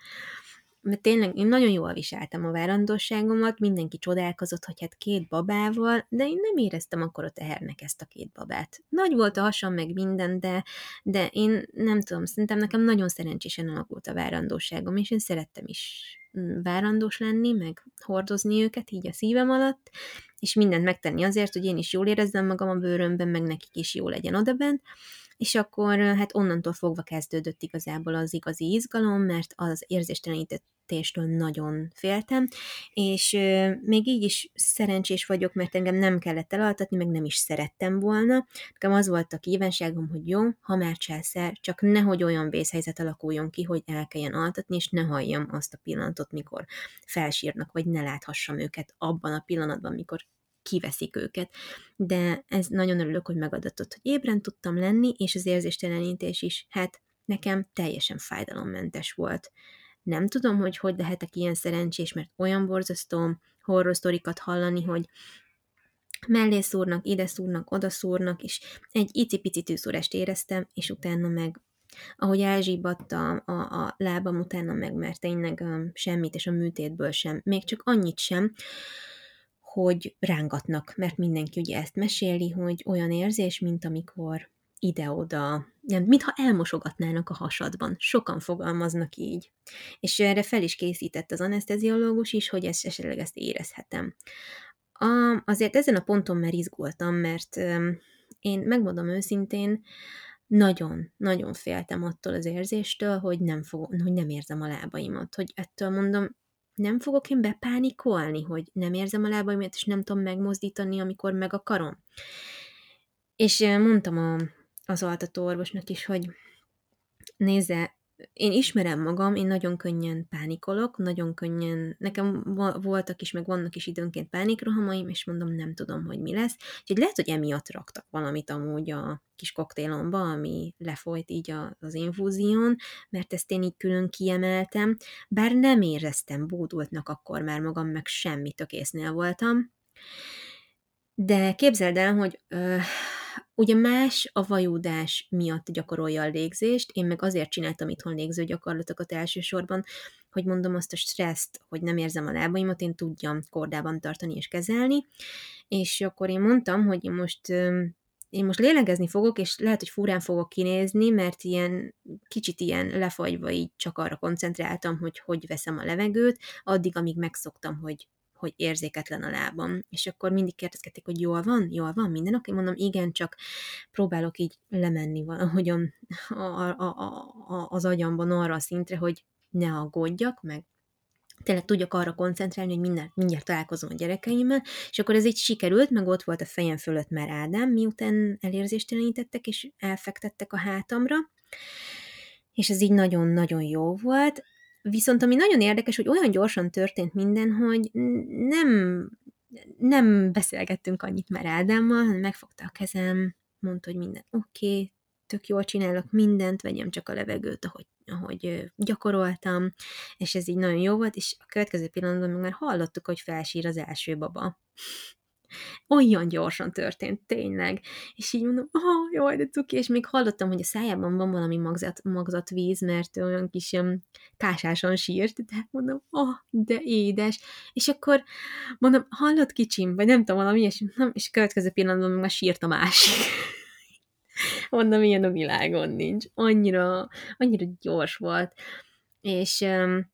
mert tényleg én nagyon jól viseltem a várandóságomat, mindenki csodálkozott, hogy hát két babával, de én nem éreztem akkor a tehernek ezt a két babát. Nagy volt a hasam, meg minden, de, de én nem tudom, szerintem nekem nagyon szerencsésen alakult a várandóságom, és én szerettem is mm, várandós lenni, meg hordozni őket így a szívem alatt, és mindent megtenni azért, hogy én is jól érezzem magam a bőrömben, meg nekik is jó legyen odabent, és akkor hát onnantól fogva kezdődött igazából az igazi izgalom, mert az érzéstelenítéstől nagyon féltem, és még így is szerencsés vagyok, mert engem nem kellett elaltatni, meg nem is szerettem volna. Nekem az volt a kívánságom, hogy jó, ha már császár, csak nehogy olyan vészhelyzet alakuljon ki, hogy el kelljen altatni, és ne halljam azt a pillanatot, mikor felsírnak, vagy ne láthassam őket abban a pillanatban, mikor kiveszik őket. De ez nagyon örülök, hogy megadatott, hogy ébren tudtam lenni, és az érzéstelenítés is, hát nekem teljesen fájdalommentes volt. Nem tudom, hogy hogy lehetek ilyen szerencsés, mert olyan borzasztó horror sztorikat hallani, hogy mellé szúrnak, ide szúrnak, oda szúrnak, és egy icipici tűzúrást éreztem, és utána meg ahogy elzsibbadt a, a, a lábam, utána meg mert tényleg um, semmit, és a műtétből sem, még csak annyit sem, hogy rángatnak, mert mindenki ugye ezt meséli, hogy olyan érzés, mint amikor ide-oda, mintha elmosogatnának a hasadban. Sokan fogalmaznak így. És erre fel is készített az anesteziológus is, hogy ezt esetleg ezt érezhetem. A, azért ezen a ponton már izgultam, mert én megmondom őszintén, nagyon, nagyon féltem attól az érzéstől, hogy nem, fog, hogy nem érzem a lábaimat, hogy ettől mondom, nem fogok én bepánikolni, hogy nem érzem a lábaimat, és nem tudom megmozdítani, amikor meg akarom. És mondtam a, az altató orvosnak is, hogy nézze, én ismerem magam, én nagyon könnyen pánikolok, nagyon könnyen, nekem voltak is, meg vannak is időnként pánikrohamaim, és mondom, nem tudom, hogy mi lesz. Úgyhogy lehet, hogy emiatt raktak valamit amúgy a kis koktélomba, ami lefolyt így az infúzión, mert ezt én így külön kiemeltem, bár nem éreztem bódultnak akkor már magam, meg semmi tökésznél voltam. De képzeld el, hogy ö, Ugye más a vajúdás miatt gyakorolja a légzést, én meg azért csináltam itthon légző gyakorlatokat elsősorban, hogy mondom azt a stresszt, hogy nem érzem a lábaimat, én tudjam kordában tartani és kezelni, és akkor én mondtam, hogy most én most lélegezni fogok, és lehet, hogy furán fogok kinézni, mert ilyen kicsit ilyen lefagyva így csak arra koncentráltam, hogy hogy veszem a levegőt, addig, amíg megszoktam, hogy hogy érzéketlen a lábam. És akkor mindig kérdezgették, hogy jól van, jól van, minden oké? Mondom, igen, csak próbálok így lemenni valahogyan a, a, a, a, az agyamban arra a szintre, hogy ne aggódjak, meg tényleg tudjak arra koncentrálni, hogy minden, mindjárt találkozom a gyerekeimmel, és akkor ez így sikerült, meg ott volt a fejem fölött már Ádám, miután elérzéstelenítettek, és elfektettek a hátamra, és ez így nagyon-nagyon jó volt, Viszont ami nagyon érdekes, hogy olyan gyorsan történt minden, hogy nem, nem beszélgettünk annyit már Ádámmal, hanem megfogta a kezem, mondta, hogy minden oké, okay, tök jól csinálok mindent, vegyem csak a levegőt, ahogy, ahogy gyakoroltam, és ez így nagyon jó volt, és a következő pillanatban már hallottuk, hogy felsír az első baba olyan gyorsan történt, tényleg. És így mondom, ah, jaj, de cuki, és még hallottam, hogy a szájában van valami magzat, magzatvíz, mert olyan kis ilyen tásásan sírt, de mondom, ah, de édes. És akkor mondom, hallott kicsim, vagy nem tudom, valami és, nem, és a következő pillanatban már sírt a másik. (laughs) mondom, ilyen a világon nincs. Annyira, annyira gyors volt. És um,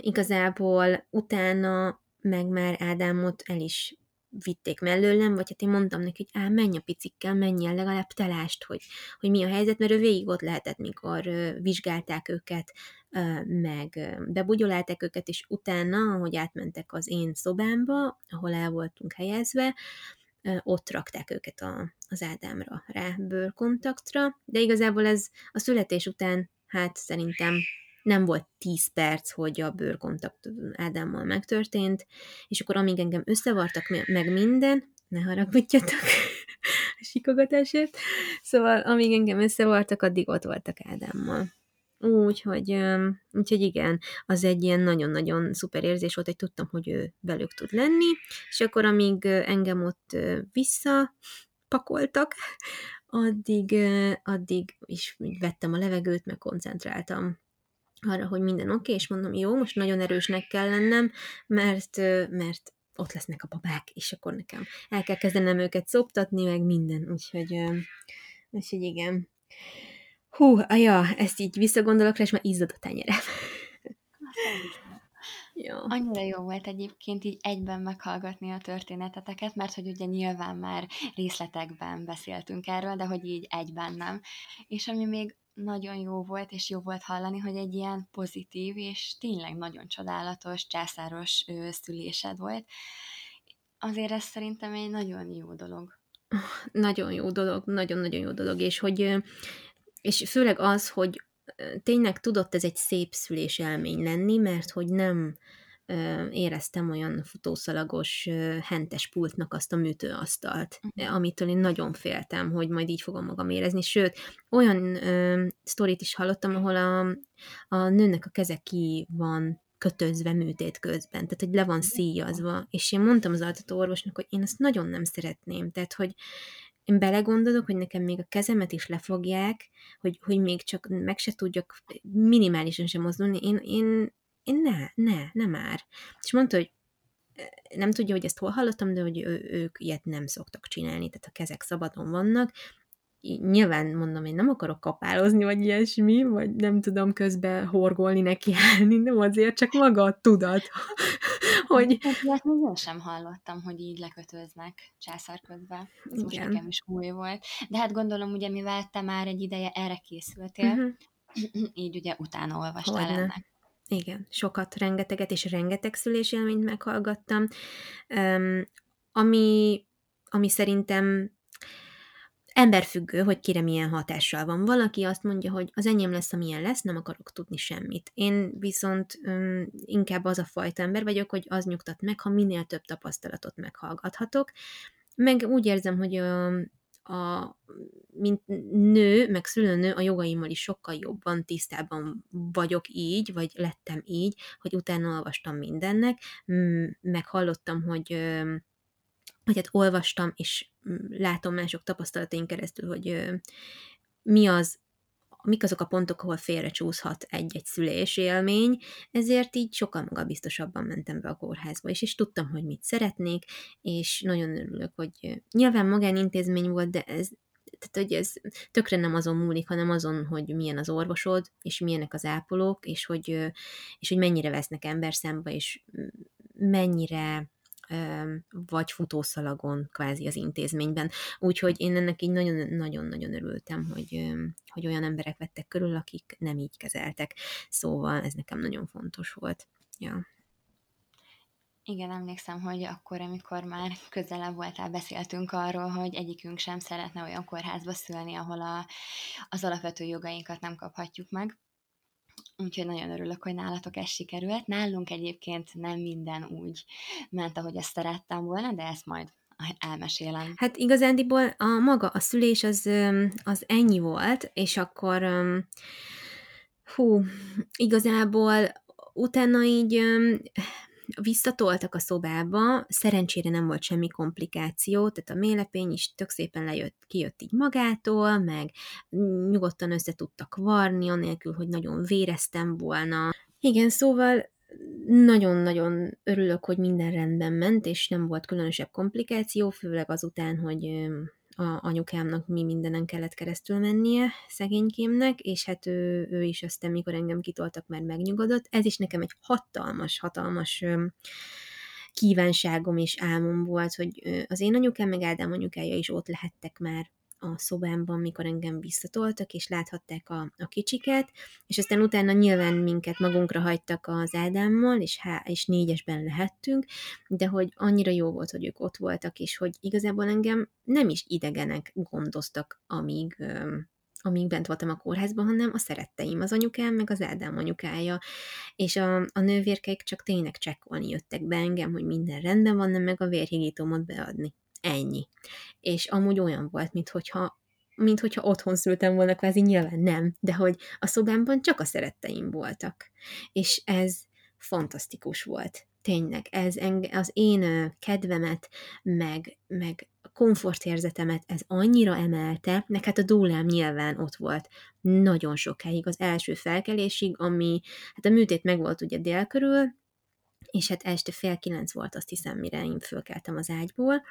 igazából utána meg már Ádámot el is vitték mellőlem, vagy hát én mondtam neki, hogy á, menj a picikkel, menj el legalább telást, hogy, hogy mi a helyzet, mert ő végig ott lehetett, mikor vizsgálták őket, meg bebugyolálták őket, és utána, ahogy átmentek az én szobámba, ahol el voltunk helyezve, ott rakták őket a, az Ádámra rá bőrkontaktra, de igazából ez a születés után, hát szerintem nem volt 10 perc, hogy a bőrkontakt Ádámmal megtörtént, és akkor amíg engem összevartak meg minden, ne haragudjatok (laughs) a sikogatásért, szóval amíg engem összevartak, addig ott voltak Ádámmal. Úgyhogy, úgyhogy igen, az egy ilyen nagyon-nagyon szuper érzés volt, hogy tudtam, hogy ő velük tud lenni, és akkor amíg engem ott visszapakoltak, addig, addig is vettem a levegőt, meg koncentráltam arra, hogy minden oké, okay, és mondom, jó, most nagyon erősnek kell lennem, mert, mert ott lesznek a babák, és akkor nekem el kell kezdenem őket szoptatni, meg minden, úgyhogy, úgyhogy igen. Hú, ja, ezt így visszagondolok rá, és már izzad a tenyerem. (laughs) Jó. Annyira jó volt egyébként így egyben meghallgatni a történeteteket, mert hogy ugye nyilván már részletekben beszéltünk erről, de hogy így egyben nem. És ami még nagyon jó volt, és jó volt hallani, hogy egy ilyen pozitív, és tényleg nagyon csodálatos, császáros ő, szülésed volt. Azért ez szerintem egy nagyon jó dolog. (laughs) Nagyon jó dolog, nagyon-nagyon jó dolog, és hogy és főleg az, hogy tényleg tudott ez egy szép szülés élmény lenni, mert hogy nem éreztem olyan futószalagos, hentes pultnak azt a műtőasztalt, uh-huh. amitől én nagyon féltem, hogy majd így fogom magam érezni. Sőt, olyan ö, sztorit is hallottam, ahol a, a nőnek a keze ki van kötözve műtét közben, tehát hogy le van szíjazva, és én mondtam az altató orvosnak, hogy én ezt nagyon nem szeretném, tehát hogy én belegondolok, hogy nekem még a kezemet is lefogják, hogy, hogy még csak meg se tudjak minimálisan sem mozdulni, én, én, én ne, ne, nem már. És mondta, hogy nem tudja, hogy ezt hol hallottam, de hogy ő, ők ilyet nem szoktak csinálni, tehát a kezek szabadon vannak. Nyilván mondom, én nem akarok kapálozni, vagy ilyesmi, vagy nem tudom közben horgolni neki állni, nem azért, csak maga a tudat, (laughs) hogy... Hát még én sem hallottam, hogy így lekötöznek császár közben. Ez Igen. most nekem is új volt. De hát gondolom, ugye mivel te már egy ideje erre készültél, uh-huh. (clears throat) így ugye utána olvastál Hogyne. ennek. Igen, sokat, rengeteget, és rengeteg szülésélményt meghallgattam, um, ami, ami szerintem emberfüggő, hogy kire milyen hatással van. Valaki azt mondja, hogy az enyém lesz, amilyen lesz, nem akarok tudni semmit. Én viszont um, inkább az a fajta ember vagyok, hogy az nyugtat meg, ha minél több tapasztalatot meghallgathatok. Meg úgy érzem, hogy a, a, mint nő, meg szülőnő a jogaimmal is sokkal jobban tisztában vagyok így, vagy lettem így, hogy utána olvastam mindennek, meg hallottam, hogy hogy hát olvastam, és látom mások tapasztalatain keresztül, hogy mi az, mik azok a pontok, ahol félrecsúszhat egy-egy szülés élmény, ezért így sokkal magabiztosabban mentem be a kórházba, és, és tudtam, hogy mit szeretnék, és nagyon örülök, hogy nyilván magánintézmény volt, de ez tehát, hogy ez tökre nem azon múlik, hanem azon, hogy milyen az orvosod, és milyenek az ápolók, és hogy, és hogy mennyire vesznek ember szembe, és mennyire vagy futószalagon kvázi az intézményben. Úgyhogy én ennek így nagyon-nagyon örültem, hogy, hogy olyan emberek vettek körül, akik nem így kezeltek. Szóval ez nekem nagyon fontos volt. Ja. Igen, emlékszem, hogy akkor, amikor már közelebb voltál, beszéltünk arról, hogy egyikünk sem szeretne olyan kórházba szülni, ahol a, az alapvető jogainkat nem kaphatjuk meg. Úgyhogy nagyon örülök, hogy nálatok ez sikerült. Nálunk egyébként nem minden úgy ment, ahogy ezt szerettem volna, de ezt majd elmesélem. Hát igazándiból a maga a szülés az, az ennyi volt, és akkor hú, igazából utána így visszatoltak a szobába, szerencsére nem volt semmi komplikáció, tehát a mélepény is tök szépen lejött, kijött így magától, meg nyugodtan össze tudtak varni, anélkül, hogy nagyon véreztem volna. Igen, szóval nagyon-nagyon örülök, hogy minden rendben ment, és nem volt különösebb komplikáció, főleg azután, hogy a anyukámnak mi mindenen kellett keresztül mennie szegénykémnek, és hát ő, ő is aztán, mikor engem kitoltak, már megnyugodott. Ez is nekem egy hatalmas, hatalmas kívánságom és álmom volt, hogy az én anyukám, meg Ádám anyukája is ott lehettek már a szobámban, mikor engem visszatoltak, és láthatták a, a kicsiket, és aztán utána nyilván minket magunkra hagytak az Ádámmal, és, há, és négyesben lehettünk, de hogy annyira jó volt, hogy ők ott voltak, és hogy igazából engem nem is idegenek gondoztak, amíg amíg bent voltam a kórházban, hanem a szeretteim, az anyukám, meg az Ádám anyukája, és a, a nővérkeik csak tényleg csekkolni jöttek be engem, hogy minden rendben van, nem meg a vérhigítómat beadni. Ennyi. És amúgy olyan volt, mintha mint hogyha otthon szültem volna, kvázi nyilván nem, de hogy a szobámban csak a szeretteim voltak. És ez fantasztikus volt. Tényleg, ez enge, az én kedvemet, meg, meg komfortérzetemet ez annyira emelte, meg hát a dúlám nyilván ott volt nagyon sokáig, az első felkelésig, ami, hát a műtét meg volt ugye dél körül, és hát este fél kilenc volt, azt hiszem, mire én fölkeltem az ágyból,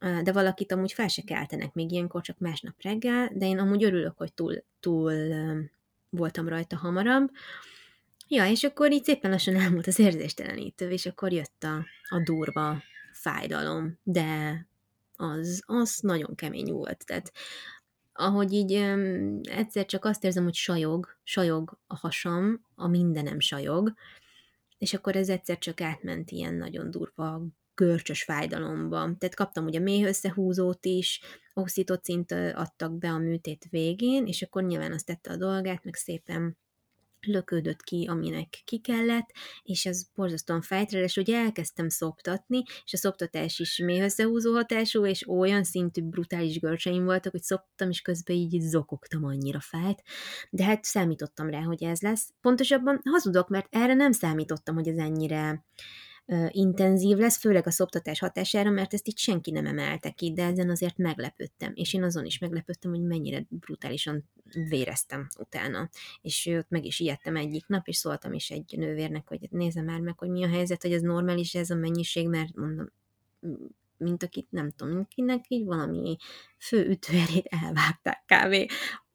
de valakit amúgy fel se keltenek még ilyenkor, csak másnap reggel, de én amúgy örülök, hogy túl, túl voltam rajta hamarabb. Ja, és akkor így szépen lassan elmúlt az érzéstelenítő, és akkor jött a, a durva fájdalom, de az, az nagyon kemény volt. Tehát ahogy így egyszer csak azt érzem, hogy sajog, sajog a hasam, a mindenem sajog, és akkor ez egyszer csak átment ilyen nagyon durva görcsös fájdalomba. Tehát kaptam ugye méh összehúzót is, oxitocint adtak be a műtét végén, és akkor nyilván azt tette a dolgát, meg szépen löködött ki, aminek ki kellett, és ez borzasztóan fájt, és ugye elkezdtem szoptatni, és a szoptatás is mély összehúzó hatású, és olyan szintű brutális görcseim voltak, hogy szoptam, és közben így zokogtam, annyira fájt. De hát számítottam rá, hogy ez lesz. Pontosabban hazudok, mert erre nem számítottam, hogy ez ennyire intenzív lesz, főleg a szoptatás hatására, mert ezt itt senki nem emelte ki, de ezen azért meglepődtem, és én azon is meglepődtem, hogy mennyire brutálisan véreztem utána. És ott meg is ijedtem egyik nap, és szóltam is egy nővérnek, hogy nézze már meg, hogy mi a helyzet, hogy ez normális ez a mennyiség, mert mondom, mint akit nem tudom, mindenkinek így valami fő ütőerét elvágták kávé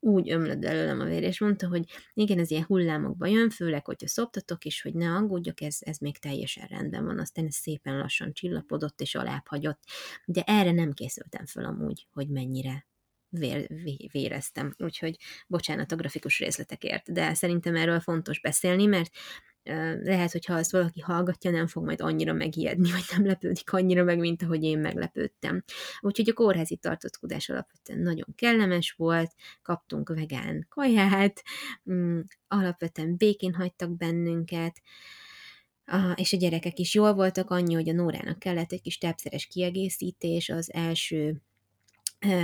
úgy ömlött belőlem a vér, és mondta, hogy igen, ez ilyen hullámokba jön, főleg, hogyha szoptatok, és hogy ne aggódjak, ez, ez még teljesen rendben van, aztán ez szépen lassan csillapodott, és alább hagyott, de erre nem készültem föl amúgy, hogy mennyire vér, véreztem. Úgyhogy bocsánat a grafikus részletekért, de szerintem erről fontos beszélni, mert lehet, hogy ha azt valaki hallgatja, nem fog majd annyira megijedni, (laughs) vagy nem lepődik annyira meg, mint ahogy én meglepődtem. Úgyhogy a kórházi tartózkodás alapvetően nagyon kellemes volt, kaptunk vegán kaját, mm, alapvetően békén hagytak bennünket, és a gyerekek is jól voltak, annyi, hogy a Nórának kellett egy kis tápszeres kiegészítés az első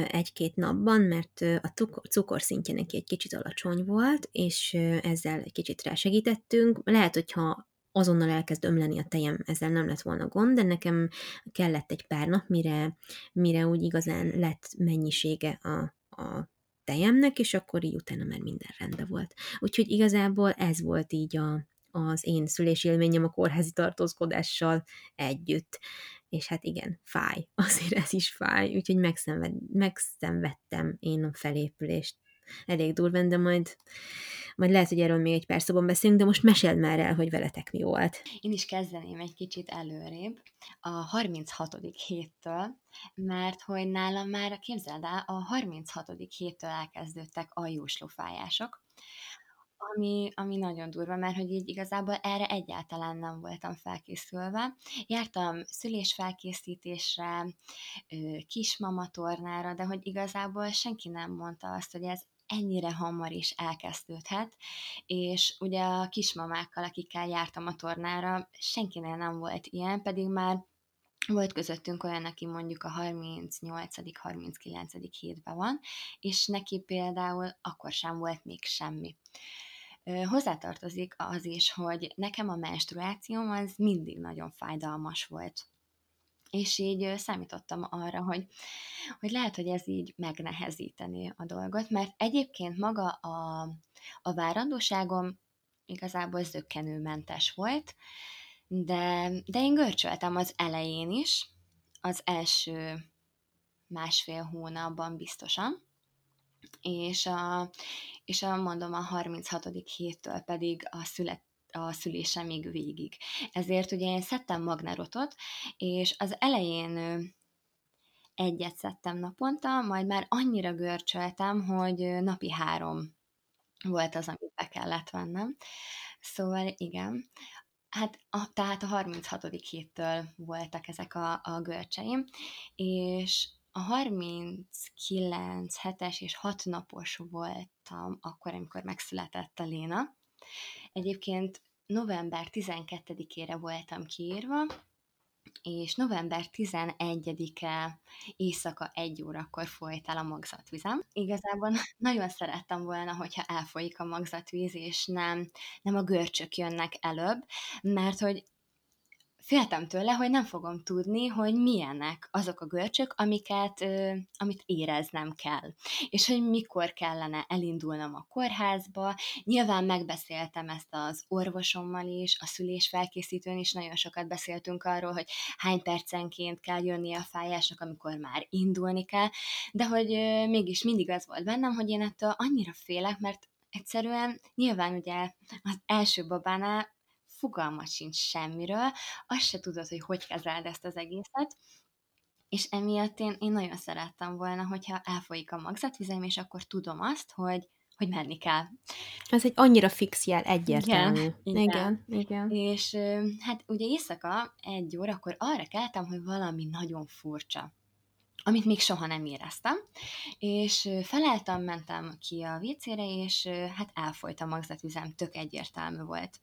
egy-két napban, mert a cukorszintje neki egy kicsit alacsony volt, és ezzel egy kicsit rásegítettünk. Lehet, hogyha azonnal elkezd ömleni a tejem, ezzel nem lett volna gond, de nekem kellett egy pár nap, mire, mire úgy igazán lett mennyisége a, a tejemnek, és akkor így utána már minden rendben volt. Úgyhogy igazából ez volt így a, az én szülési élményem a kórházi tartózkodással együtt és hát igen, fáj, (laughs) azért ez is fáj, úgyhogy megszenved, megszenvedtem én a felépülést elég durván, de majd, majd lehet, hogy erről még egy pár szóban beszélünk, de most meséld már el, hogy veletek mi volt. Én is kezdeném egy kicsit előrébb, a 36. héttől, mert hogy nálam már, képzeld el, a 36. héttől elkezdődtek a jóslófájások, ami, ami nagyon durva, mert hogy így igazából erre egyáltalán nem voltam felkészülve. Jártam szülésfelkészítésre, kismama tornára, de hogy igazából senki nem mondta azt, hogy ez ennyire hamar is elkezdődhet, és ugye a kismamákkal, akikkel jártam a tornára, senkinél nem volt ilyen, pedig már volt közöttünk olyan, aki mondjuk a 38.-39. hétben van, és neki például akkor sem volt még semmi. Hozzátartozik az is, hogy nekem a menstruációm az mindig nagyon fájdalmas volt. És így számítottam arra, hogy, hogy lehet, hogy ez így megnehezíteni a dolgot, mert egyébként maga a, a várandóságom igazából zöggenőmentes volt, de, de én görcsöltem az elején is, az első másfél hónapban biztosan, és a, és a, mondom, a 36. héttől pedig a szület a szülésemig végig. Ezért ugye én szedtem magnerotot, és az elején egyet szedtem naponta, majd már annyira görcsöltem, hogy napi három volt az, amit be kellett vennem. Szóval igen, hát a, tehát a 36. héttől voltak ezek a, a görcseim, és a 39 hetes és 6 napos voltam akkor, amikor megszületett a Léna. Egyébként november 12-ére voltam kiírva, és november 11-e éjszaka egy órakor folyt el a magzatvizem. Igazából (laughs) nagyon szerettem volna, hogyha elfolyik a magzatvíz, és nem, nem a görcsök jönnek előbb, mert hogy féltem tőle, hogy nem fogom tudni, hogy milyenek azok a görcsök, amiket, amit éreznem kell. És hogy mikor kellene elindulnom a kórházba. Nyilván megbeszéltem ezt az orvosommal is, a szülésfelkészítőn is nagyon sokat beszéltünk arról, hogy hány percenként kell jönni a fájásnak, amikor már indulni kell, de hogy mégis mindig az volt bennem, hogy én ettől annyira félek, mert egyszerűen nyilván ugye az első babánál fogalmat sincs semmiről, azt se tudod, hogy hogy kezeld ezt az egészet, és emiatt én, én nagyon szerettem volna, hogyha elfolyik a magzatvizem, és akkor tudom azt, hogy, hogy menni kell. Ez egy annyira fix jel, egyértelmű. Igen, igen. igen. És hát ugye éjszaka egy óra, akkor arra keltem, hogy valami nagyon furcsa amit még soha nem éreztem, és feleltem, mentem ki a WC-re, és hát elfolyt a magzatüzem, tök egyértelmű volt.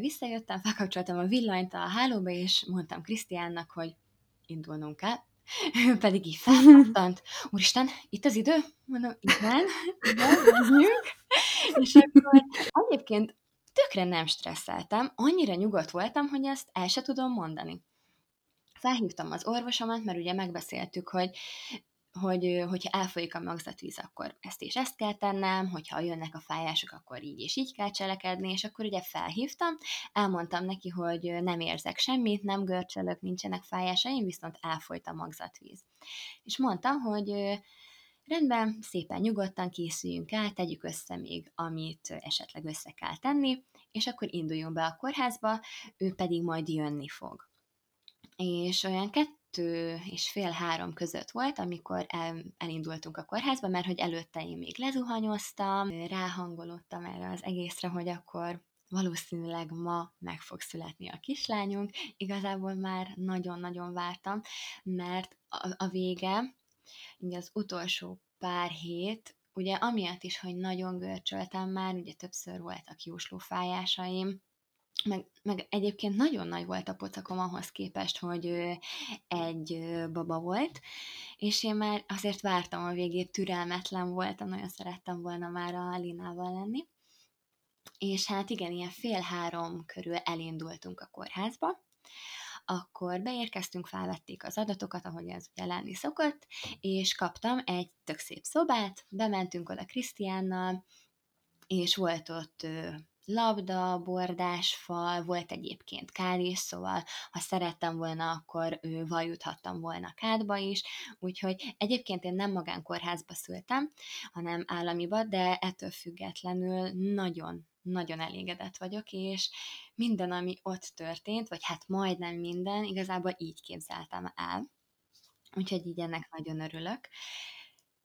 Visszajöttem, felkapcsoltam a villanyt a hálóba, és mondtam Krisztiánnak, hogy indulnunk kell, ő (laughs) pedig így felkattant, úristen, itt az idő? Mondom, igen, igen, menjünk. És akkor egyébként tökre nem stresszeltem, annyira nyugodt voltam, hogy ezt el se tudom mondani felhívtam az orvosomat, mert ugye megbeszéltük, hogy hogy hogyha elfolyik a magzatvíz, akkor ezt és ezt kell tennem, hogyha jönnek a fájások, akkor így és így kell cselekedni, és akkor ugye felhívtam, elmondtam neki, hogy nem érzek semmit, nem görcsölök, nincsenek fájásaim, viszont elfolyt a magzatvíz. És mondtam, hogy rendben, szépen nyugodtan készüljünk el, tegyük össze még, amit esetleg össze kell tenni, és akkor induljunk be a kórházba, ő pedig majd jönni fog és olyan kettő és fél-három között volt, amikor el, elindultunk a kórházba, mert hogy előtte én még lezuhanyoztam, ráhangolódtam erre az egészre, hogy akkor valószínűleg ma meg fog születni a kislányunk. Igazából már nagyon-nagyon vártam, mert a, a vége, ugye az utolsó pár hét, ugye amiatt is, hogy nagyon görcsöltem már, ugye többször voltak jóslófájásaim, meg, meg egyébként nagyon nagy volt a pocakom ahhoz képest, hogy egy baba volt, és én már azért vártam a végét, türelmetlen voltam, nagyon szerettem volna már a Linával lenni. És hát igen, ilyen fél három körül elindultunk a kórházba, akkor beérkeztünk, felvették az adatokat, ahogy ez ugye lenni szokott, és kaptam egy tök szép szobát, bementünk oda Krisztiánnal, és volt ott labda, bordásfal, volt egyébként kád is, szóval ha szerettem volna, akkor ő vajuthattam volna kádba is, úgyhogy egyébként én nem magánkórházba szültem, hanem államiba, de ettől függetlenül nagyon nagyon elégedett vagyok, és minden, ami ott történt, vagy hát majdnem minden, igazából így képzeltem el. Úgyhogy így ennek nagyon örülök.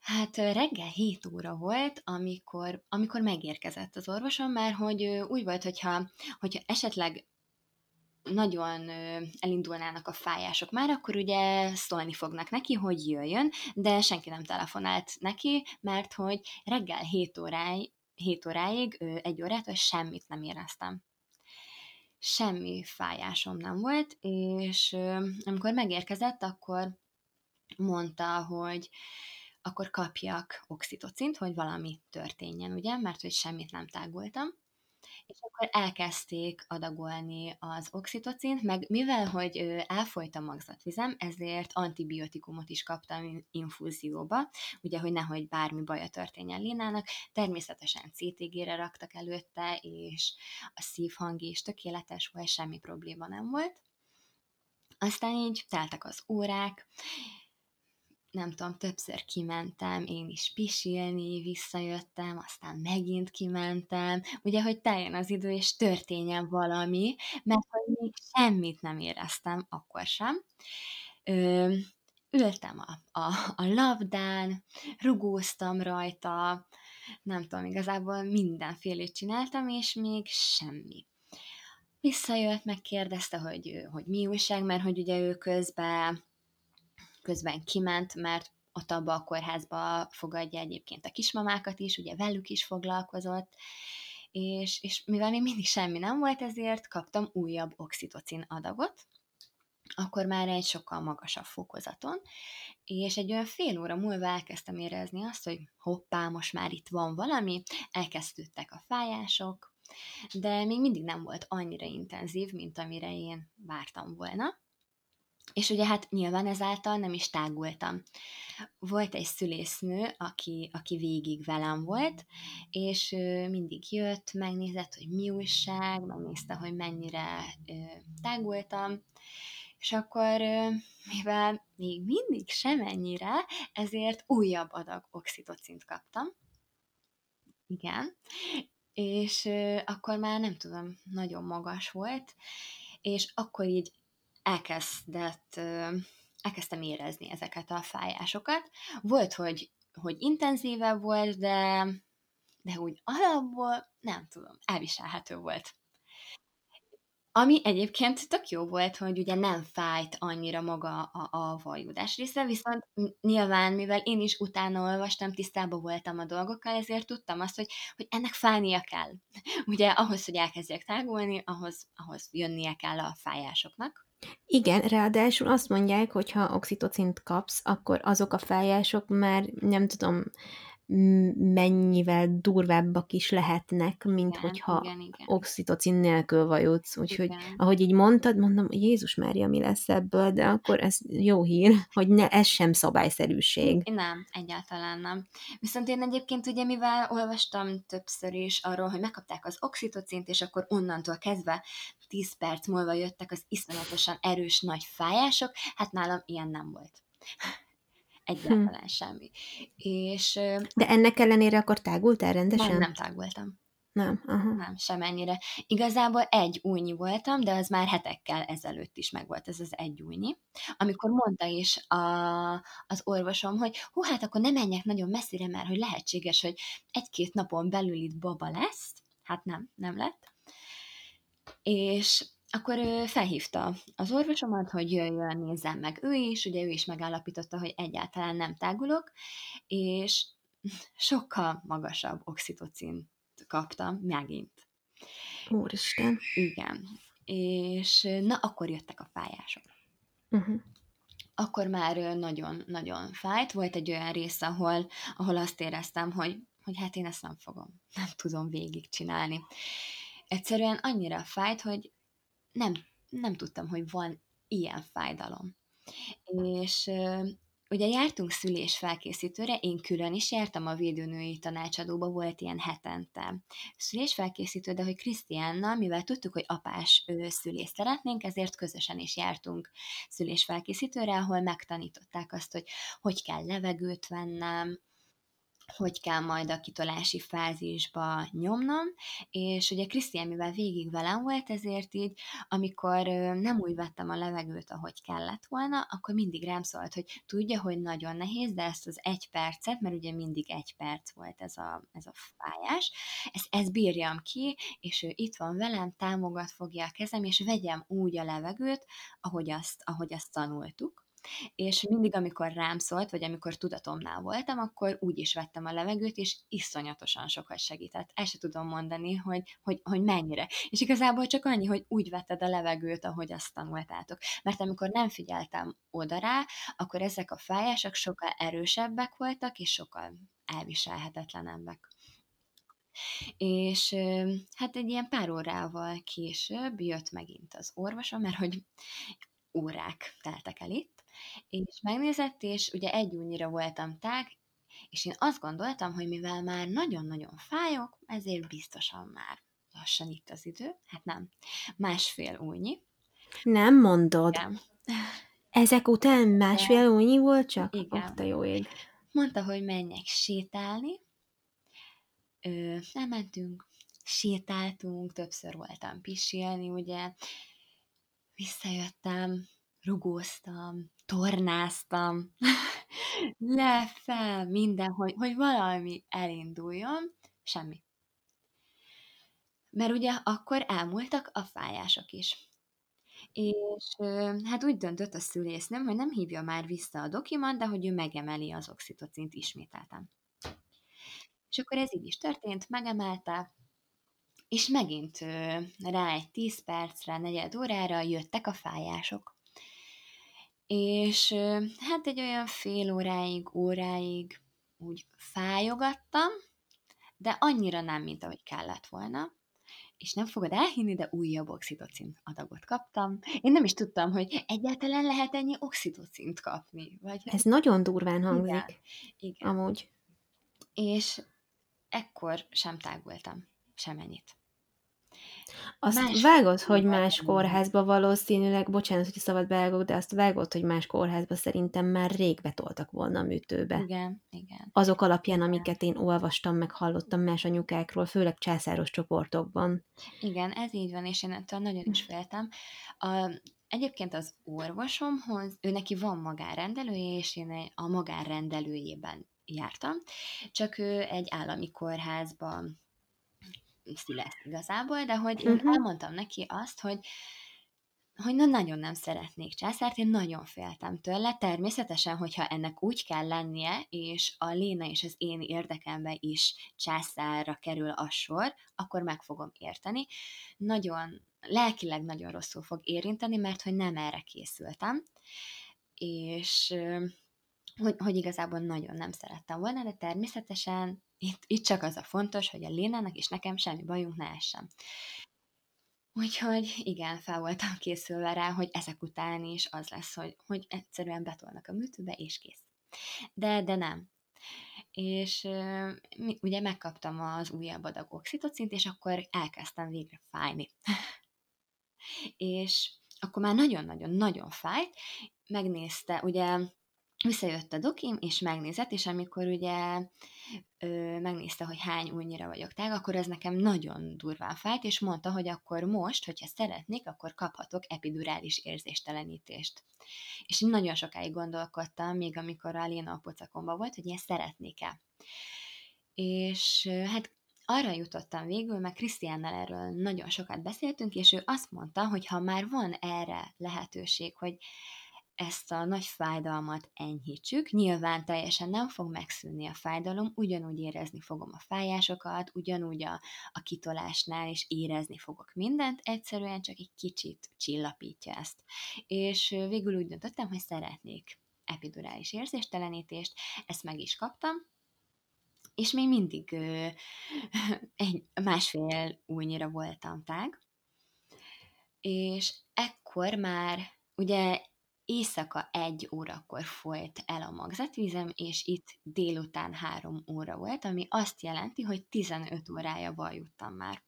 Hát reggel 7 óra volt, amikor, amikor megérkezett az orvosom, mert hogy úgy volt, hogyha, hogyha esetleg nagyon elindulnának a fájások már, akkor ugye szólni fognak neki, hogy jöjjön, de senki nem telefonált neki, mert hogy reggel 7 óráig, 7 óráig egy órát, semmit nem éreztem. Semmi fájásom nem volt, és amikor megérkezett, akkor mondta, hogy akkor kapjak oxitocint, hogy valami történjen, ugye, mert hogy semmit nem tágultam. És akkor elkezdték adagolni az oxitocint, meg mivel, hogy elfolyt a magzatvizem, ezért antibiotikumot is kaptam infúzióba, ugye, hogy nehogy bármi baja történjen Lénának. Természetesen CTG-re raktak előtte, és a szívhang is tökéletes volt, semmi probléma nem volt. Aztán így teltek az órák, nem tudom, többször kimentem, én is pisilni, visszajöttem, aztán megint kimentem, ugye, hogy teljen az idő, és történjen valami, mert hogy még semmit nem éreztem akkor sem. Ö, ültem a, a, a labdán, rugóztam rajta, nem tudom, igazából mindenfélét csináltam, és még semmi. Visszajött, megkérdezte, hogy, hogy mi újság, mert hogy ugye ő közben közben kiment, mert ott abba a kórházba fogadja egyébként a kismamákat is, ugye velük is foglalkozott, és, és mivel még mindig semmi nem volt, ezért kaptam újabb oxitocin adagot, akkor már egy sokkal magasabb fokozaton, és egy olyan fél óra múlva elkezdtem érezni azt, hogy hoppá, most már itt van valami, elkezdődtek a fájások, de még mindig nem volt annyira intenzív, mint amire én vártam volna. És ugye hát nyilván ezáltal nem is tágultam. Volt egy szülésznő, aki, aki végig velem volt, és mindig jött, megnézett, hogy mi újság, megnézte, hogy mennyire tágultam, és akkor, mivel még mindig semennyire, ezért újabb adag oxitocint kaptam. Igen. És akkor már nem tudom, nagyon magas volt, és akkor így elkezdett, elkezdtem érezni ezeket a fájásokat. Volt, hogy, hogy intenzívebb volt, de, de úgy alapból nem tudom, elviselhető volt. Ami egyébként tök jó volt, hogy ugye nem fájt annyira maga a, a vajudás része, viszont nyilván, mivel én is utána olvastam, tisztában voltam a dolgokkal, ezért tudtam azt, hogy, hogy ennek fájnia kell. (laughs) Ugye ahhoz, hogy elkezdjek tágulni, ahhoz, ahhoz jönnie kell a fájásoknak. Igen, ráadásul azt mondják, hogy ha oxitocint kapsz, akkor azok a fájások már nem tudom, mennyivel durvábbak is lehetnek, mint Igen, hogyha igen, igen. oxitocin nélkül vajudsz. Úgyhogy, Igen. ahogy így mondtad, mondom, Jézus Mária, mi lesz ebből, de akkor ez jó hír, hogy ne, ez sem szabályszerűség. Nem, egyáltalán nem. Viszont én egyébként ugye, mivel olvastam többször is arról, hogy megkapták az oxitocint, és akkor onnantól kezdve 10 perc múlva jöttek az iszonyatosan erős nagy fájások, hát nálam ilyen nem volt. (laughs) Egyáltalán hm. semmi. És, De ennek ellenére akkor tágultál rendesen? Nem, nem tágultam. Nem, aha. Nem, semennyire. Igazából egy újnyi voltam, de az már hetekkel ezelőtt is megvolt ez az egy újnyi. Amikor mondta is a, az orvosom, hogy hú, hát akkor ne menjek nagyon messzire, mert hogy lehetséges, hogy egy-két napon belül itt baba lesz. Hát nem, nem lett. És akkor ő felhívta az orvosomat, hogy jöjjön, nézzem meg ő is, ugye ő is megállapította, hogy egyáltalán nem tágulok, és (laughs) sokkal magasabb oxitocin kaptam megint. Úristen. Igen. És na, akkor jöttek a fájások. Uh-huh. Akkor már nagyon-nagyon fájt. Volt egy olyan rész, ahol, ahol azt éreztem, hogy, hogy hát én ezt nem fogom, nem tudom végigcsinálni. Egyszerűen annyira fájt, hogy nem, nem tudtam, hogy van ilyen fájdalom. És Ugye jártunk szülés felkészítőre, én külön is jártam a védőnői tanácsadóba, volt ilyen hetente szülés felkészítő, de hogy Krisztiánnal, mivel tudtuk, hogy apás szülést szeretnénk, ezért közösen is jártunk szülés felkészítőre, ahol megtanították azt, hogy hogy kell levegőt vennem, hogy kell majd a kitolási fázisba nyomnom, és ugye Krisztián, mivel végig velem volt, ezért így, amikor nem úgy vettem a levegőt, ahogy kellett volna, akkor mindig rám szólt, hogy tudja, hogy nagyon nehéz, de ezt az egy percet, mert ugye mindig egy perc volt ez a, ez a fájás, ezt, ezt bírjam ki, és ő itt van velem, támogat, fogja a kezem, és vegyem úgy a levegőt, ahogy azt, ahogy azt tanultuk és mindig, amikor rám szólt, vagy amikor tudatomnál voltam, akkor úgy is vettem a levegőt, és iszonyatosan sokat segített. El se tudom mondani, hogy, hogy, hogy mennyire. És igazából csak annyi, hogy úgy vetted a levegőt, ahogy azt tanultátok. Mert amikor nem figyeltem oda rá, akkor ezek a fájások sokkal erősebbek voltak, és sokkal elviselhetetlenebbek. És hát egy ilyen pár órával később jött megint az orvosom, mert hogy órák teltek el itt, és megnézett, és ugye egy únyira voltam tág, és én azt gondoltam, hogy mivel már nagyon-nagyon fájok, ezért biztosan már lassan itt az idő. Hát nem, másfél újnyi. Nem mondod. Igen. Ezek után másfél újnyi volt csak? Igen. Oh, te jó ég. Mondta, hogy menjek sétálni. Ö, nem mentünk, sétáltunk, többször voltam pisilni, ugye. Visszajöttem, rugóztam, tornáztam, (laughs) le, fel, minden, hogy, hogy valami elinduljon, semmi. Mert ugye akkor elmúltak a fájások is. És hát úgy döntött a szülésznőm, hogy nem hívja már vissza a dokimat, de hogy ő megemeli az oxitocint ismételten. És akkor ez így is történt, megemelte, és megint rá egy 10 percre, negyed órára jöttek a fájások és hát egy olyan fél óráig, óráig úgy fájogattam, de annyira nem, mint ahogy kellett volna. és nem fogod elhinni, de újabb oxitocin adagot kaptam. Én nem is tudtam, hogy egyáltalán lehet ennyi oxitocint kapni. Vagy... Ez nagyon durván hangzik. Igen, igen. Amúgy. És ekkor sem tágultam, semennyit. Azt más vágod, hogy más kórházba valószínűleg, bocsánat, hogy szabad belgok, de azt vágod, hogy más kórházba szerintem már rég betoltak volna a műtőbe. Igen, igen. Azok alapján, amiket én olvastam, meg hallottam más anyukákról, főleg császáros csoportokban. Igen, ez így van, és én ettől nagyon is féltem. A, egyébként az orvosomhoz, ő neki van magánrendelője, és én a magánrendelőjében jártam, csak ő egy állami kórházban szület igazából, de hogy én uh-huh. elmondtam neki azt, hogy hogy na, nagyon nem szeretnék császárt, én nagyon féltem tőle. Természetesen, hogyha ennek úgy kell lennie, és a Léna és az én érdekembe is császárra kerül a sor, akkor meg fogom érteni. Nagyon, lelkileg nagyon rosszul fog érinteni, mert hogy nem erre készültem. És hogy, hogy igazából nagyon nem szerettem volna, de természetesen itt, itt csak az a fontos, hogy a Lénának és nekem semmi bajunk ne essen. Úgyhogy igen, fel voltam készülve rá, hogy ezek után is az lesz, hogy, hogy egyszerűen betolnak a műtőbe, és kész. De, de nem. És ugye megkaptam az újabb adag oxitocint, és akkor elkezdtem végre fájni. (laughs) és akkor már nagyon-nagyon-nagyon fájt, megnézte, ugye visszajött a dokim, és megnézett, és amikor ugye ö, megnézte, hogy hány újnyira vagyok tág, akkor ez nekem nagyon durván fájt, és mondta, hogy akkor most, hogyha szeretnék, akkor kaphatok epidurális érzéstelenítést. És én nagyon sokáig gondolkodtam, még amikor a Léna a pocakomba volt, hogy én szeretnék-e. És hát arra jutottam végül, mert Krisztiánnal erről nagyon sokat beszéltünk, és ő azt mondta, hogy ha már van erre lehetőség, hogy ezt a nagy fájdalmat enyhítsük. Nyilván teljesen nem fog megszűnni a fájdalom, ugyanúgy érezni fogom a fájásokat, ugyanúgy a, a kitolásnál is érezni fogok mindent, egyszerűen csak egy kicsit csillapítja ezt. És végül úgy döntöttem, hogy szeretnék epidurális érzéstelenítést, ezt meg is kaptam, és még mindig ö, (laughs) egy másfél újnyira voltam tág, és ekkor már ugye éjszaka egy órakor folyt el a magzatvízem, és itt délután három óra volt, ami azt jelenti, hogy 15 órája vajuttam már.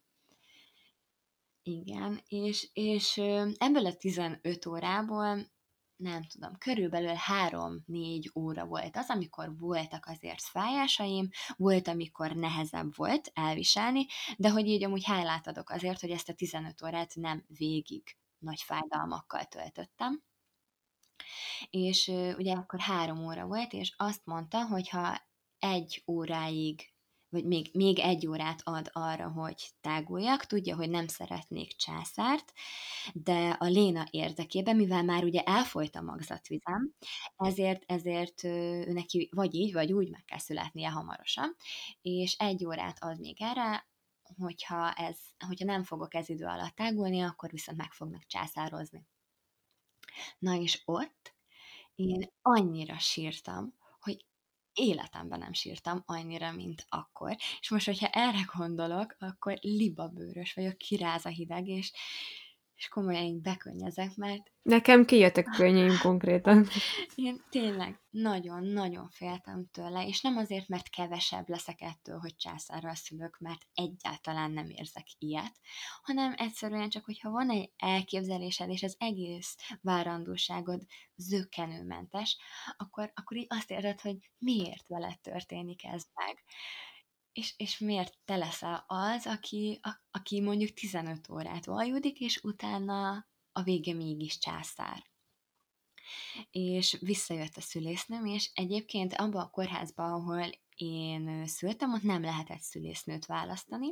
Igen, és, és ebből a 15 órából nem tudom, körülbelül 3-4 óra volt az, amikor voltak azért fájásaim, volt, amikor nehezebb volt elviselni, de hogy így amúgy hálát adok azért, hogy ezt a 15 órát nem végig nagy fájdalmakkal töltöttem és ugye akkor három óra volt, és azt mondta, hogy ha egy óráig vagy még, még egy órát ad arra, hogy táguljak. Tudja, hogy nem szeretnék császárt, de a Léna érdekében, mivel már ugye elfolyt a magzatvizem, ezért, ezért ő neki vagy így, vagy úgy meg kell születnie hamarosan, és egy órát ad még erre, hogyha, ez, hogyha nem fogok ez idő alatt tágulni, akkor viszont meg fognak császározni. Na és ott én annyira sírtam, hogy életemben nem sírtam annyira, mint akkor. És most, hogyha erre gondolok, akkor libabőrös vagyok, kiráz a hideg, és, és komolyan így bekönnyezek, mert... Nekem kijöttek könnyeim konkrétan. (laughs) Én tényleg nagyon-nagyon féltem tőle, és nem azért, mert kevesebb leszek ettől, hogy császárral szülök, mert egyáltalán nem érzek ilyet, hanem egyszerűen csak, hogyha van egy elképzelésed, és az egész várandóságod zökkenőmentes, akkor, akkor így azt érzed, hogy miért veled történik ez meg és, és miért te leszel az, aki, a, aki mondjuk 15 órát vajudik, és utána a vége mégis császár. És visszajött a szülésznőm, és egyébként abban a kórházban, ahol én szültem, ott nem lehetett szülésznőt választani,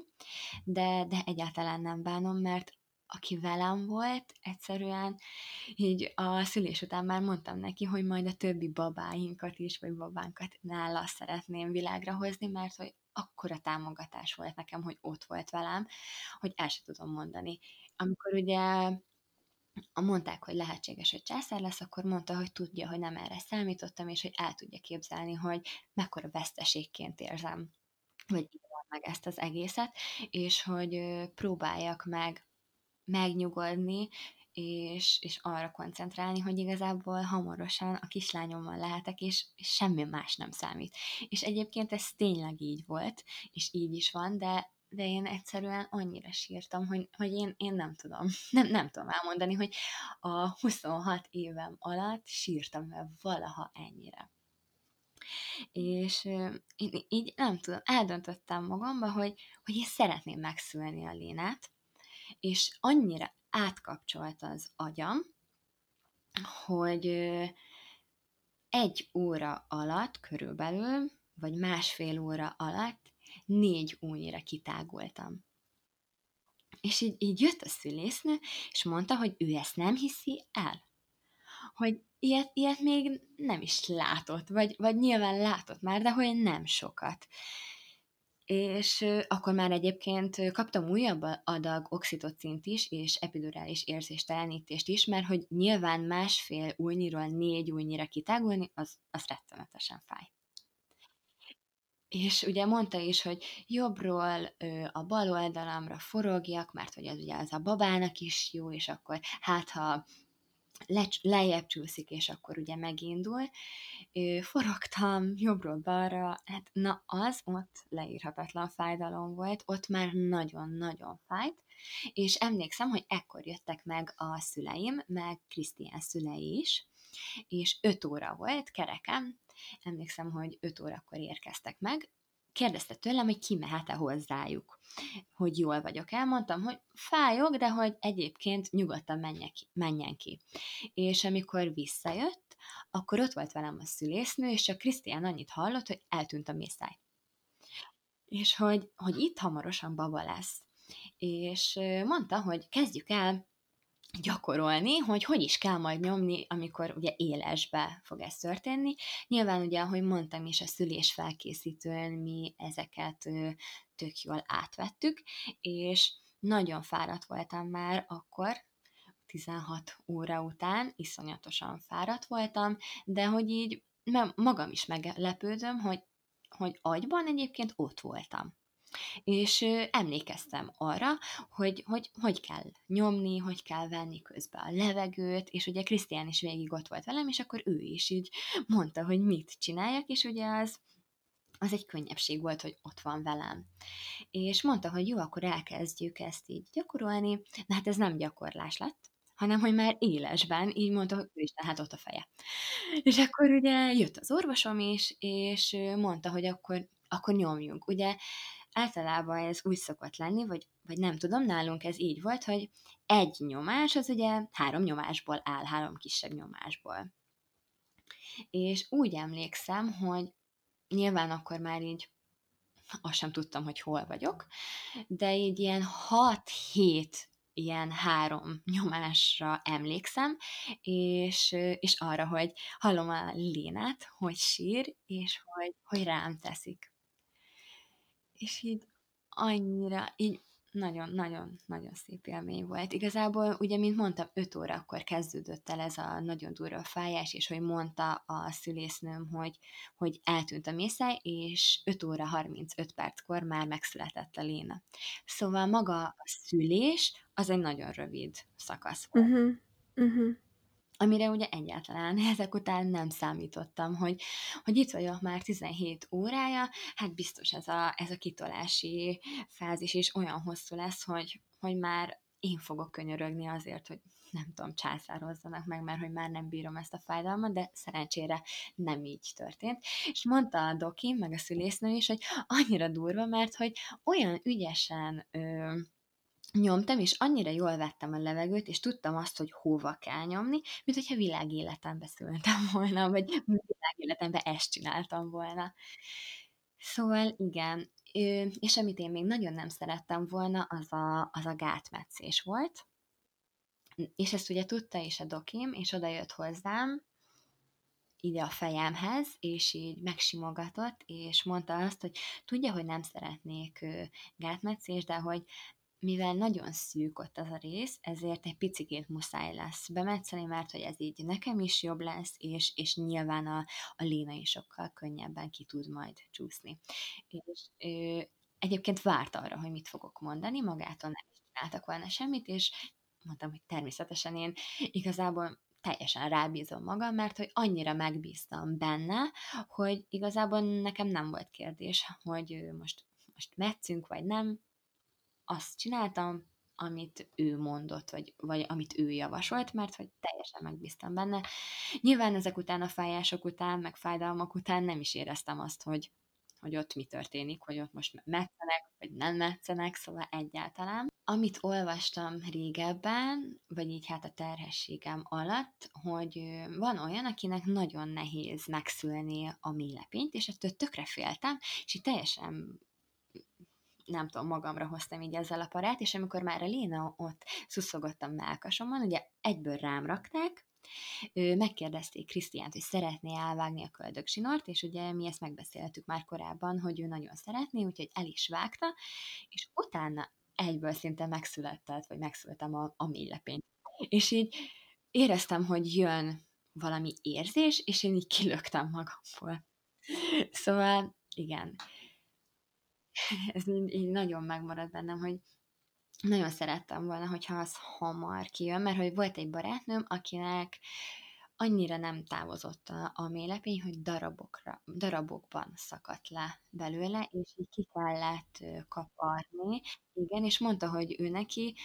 de, de egyáltalán nem bánom, mert aki velem volt, egyszerűen így a szülés után már mondtam neki, hogy majd a többi babáinkat is, vagy babánkat nála szeretném világra hozni, mert hogy akkora támogatás volt nekem, hogy ott volt velem, hogy el sem tudom mondani. Amikor ugye mondták, hogy lehetséges, hogy császár lesz, akkor mondta, hogy tudja, hogy nem erre számítottam, és hogy el tudja képzelni, hogy mekkora veszteségként érzem, vagy meg ezt az egészet, és hogy próbáljak meg megnyugodni, és, és arra koncentrálni, hogy igazából hamarosan a kislányommal lehetek, és, és semmi más nem számít. És egyébként ez tényleg így volt, és így is van, de de én egyszerűen annyira sírtam, hogy, hogy én, én nem tudom, (laughs) nem, nem tudom elmondani, hogy a 26 évem alatt sírtam el valaha ennyire. És én így nem tudom, eldöntöttem magamba, hogy, hogy én szeretném megszülni a Lénát, és annyira átkapcsolt az agyam, hogy egy óra alatt körülbelül, vagy másfél óra alatt négy újra kitágultam. És így, így jött a szülésznő, és mondta, hogy ő ezt nem hiszi el. Hogy ilyet, ilyet még nem is látott, vagy, vagy nyilván látott már, de hogy nem sokat. És akkor már egyébként kaptam újabb adag oxitocint is, és epidurális érzéstelenítést is, mert hogy nyilván másfél újnyiról négy újnyira kitágulni, az, az rettenetesen fáj. És ugye mondta is, hogy jobbról ö, a bal oldalamra forogjak, mert hogy az ugye az a babának is jó, és akkor hát ha le, lejjebb csúszik, és akkor ugye megindul. Forogtam jobbról balra, hát na az ott leírhatatlan fájdalom volt, ott már nagyon-nagyon fájt, és emlékszem, hogy ekkor jöttek meg a szüleim, meg Krisztián szülei is, és öt óra volt kerekem, emlékszem, hogy 5 órakor érkeztek meg, kérdezte tőlem, hogy ki mehet-e hozzájuk, hogy jól vagyok. Elmondtam, hogy fájok, de hogy egyébként nyugodtan menjen ki. Menjen ki. És amikor visszajött, akkor ott volt velem a szülésznő, és csak Krisztián annyit hallott, hogy eltűnt a mészáj. És hogy, hogy itt hamarosan baba lesz. És mondta, hogy kezdjük el gyakorolni, hogy hogy is kell majd nyomni, amikor ugye élesbe fog ez történni. Nyilván ugye, ahogy mondtam is, a szülés felkészítően mi ezeket tök jól átvettük, és nagyon fáradt voltam már akkor, 16 óra után, iszonyatosan fáradt voltam, de hogy így magam is meglepődöm, hogy, hogy agyban egyébként ott voltam. És emlékeztem arra, hogy, hogy hogy kell nyomni, hogy kell venni közbe a levegőt, és ugye Krisztián is végig ott volt velem, és akkor ő is így mondta, hogy mit csináljak, és ugye az az egy könnyebbség volt, hogy ott van velem. És mondta, hogy jó, akkor elkezdjük ezt így gyakorolni. Na hát ez nem gyakorlás lett, hanem hogy már élesben, így mondta, hogy ő is, hát ott a feje. És akkor ugye jött az orvosom is, és mondta, hogy akkor, akkor nyomjunk. Ugye általában ez úgy szokott lenni, vagy, vagy nem tudom, nálunk ez így volt, hogy egy nyomás az ugye három nyomásból áll, három kisebb nyomásból. És úgy emlékszem, hogy nyilván akkor már így azt sem tudtam, hogy hol vagyok, de így ilyen 6-7 ilyen három nyomásra emlékszem, és, és arra, hogy hallom a Lénát, hogy sír, és hogy, hogy rám teszik és így annyira, így nagyon-nagyon-nagyon szép élmény volt. Igazából, ugye, mint mondtam, 5 órakor kezdődött el ez a nagyon durva fájás, és hogy mondta a szülésznőm, hogy, hogy eltűnt a mészáj, és 5 óra 35 perckor már megszületett a Léna. Szóval maga a szülés az egy nagyon rövid szakasz volt. Uh-huh. Uh-huh amire ugye egyáltalán (laughs) ezek után nem számítottam, hogy, hogy itt vagyok már 17 órája, hát biztos ez a, ez a kitolási fázis is olyan hosszú lesz, hogy, hogy már én fogok könyörögni azért, hogy nem tudom, császározzanak meg, mert hogy már nem bírom ezt a fájdalmat, de szerencsére nem így történt. És mondta a doki, meg a szülésznő is, hogy annyira durva, mert hogy olyan ügyesen ö, nyomtam, és annyira jól vettem a levegőt, és tudtam azt, hogy hova kell nyomni, mint hogyha világéletembe szültem volna, vagy világéletembe ezt csináltam volna. Szóval igen, és amit én még nagyon nem szerettem volna, az a, az a gátmetszés volt, és ezt ugye tudta is a dokim, és oda jött hozzám, ide a fejemhez, és így megsimogatott, és mondta azt, hogy tudja, hogy nem szeretnék gátmetszés, de hogy mivel nagyon szűk ott az a rész, ezért egy picit muszáj lesz bemetszeni, mert hogy ez így nekem is jobb lesz, és, és nyilván a, a Léna is sokkal könnyebben ki tud majd csúszni. És ö, egyébként várt arra, hogy mit fogok mondani, magától nem is csináltak volna semmit, és mondtam, hogy természetesen én igazából teljesen rábízom magam, mert hogy annyira megbíztam benne, hogy igazából nekem nem volt kérdés, hogy most, most metszünk, vagy nem. Azt csináltam, amit ő mondott, vagy, vagy amit ő javasolt, mert hogy teljesen megbíztam benne. Nyilván ezek után, a fájások után, meg fájdalmak után nem is éreztem azt, hogy, hogy ott mi történik, hogy ott most metszenek, vagy nem metszenek, szóval egyáltalán. Amit olvastam régebben, vagy így hát a terhességem alatt, hogy van olyan, akinek nagyon nehéz megszülni a mélepényt, és ettől tökre féltem, és így teljesen nem tudom, magamra hoztam így ezzel a parát, és amikor már a Léna ott szuszogottam melkasomon, ugye egyből rám rakták, megkérdezték Krisztiánt, hogy szeretné elvágni a köldögsinort, és ugye mi ezt megbeszéltük már korábban, hogy ő nagyon szeretné, úgyhogy el is vágta, és utána egyből szinte megszületett, vagy megszültem a, a mélylepényt. És így éreztem, hogy jön valami érzés, és én így kilögtem magamból. Szóval, igen. (laughs) Ez így, nagyon megmaradt bennem, hogy nagyon szerettem volna, hogyha az hamar kijön, mert hogy volt egy barátnőm, akinek annyira nem távozott a, a mélepény, hogy darabokra, darabokban szakadt le belőle, és így ki kellett kaparni. Igen, és mondta, hogy ő neki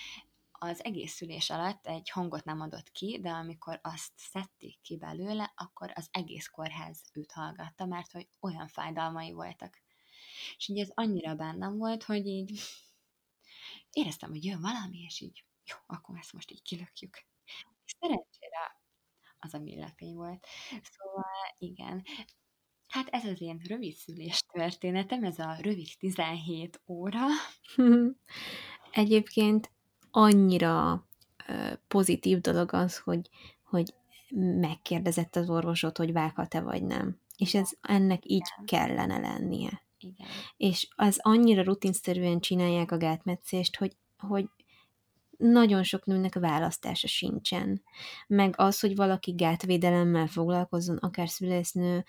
az egész szülés alatt egy hangot nem adott ki, de amikor azt szedték ki belőle, akkor az egész kórház őt hallgatta, mert hogy olyan fájdalmai voltak. És így ez annyira bennem volt, hogy így (laughs) éreztem, hogy jön valami, és így, jó, akkor ezt most így kilökjük. És szerencsére az a millepény volt. Szóval igen, hát ez az én rövid szülés történetem, ez a rövid 17 óra. (laughs) Egyébként annyira pozitív dolog az, hogy, hogy megkérdezett az orvosot, hogy vághat-e vagy nem. És ez ennek így kellene lennie. Igen. És az annyira rutinszerűen csinálják a gátmetszést, hogy, hogy nagyon sok nőnek választása sincsen. Meg az, hogy valaki gátvédelemmel foglalkozzon, akár szülésznő,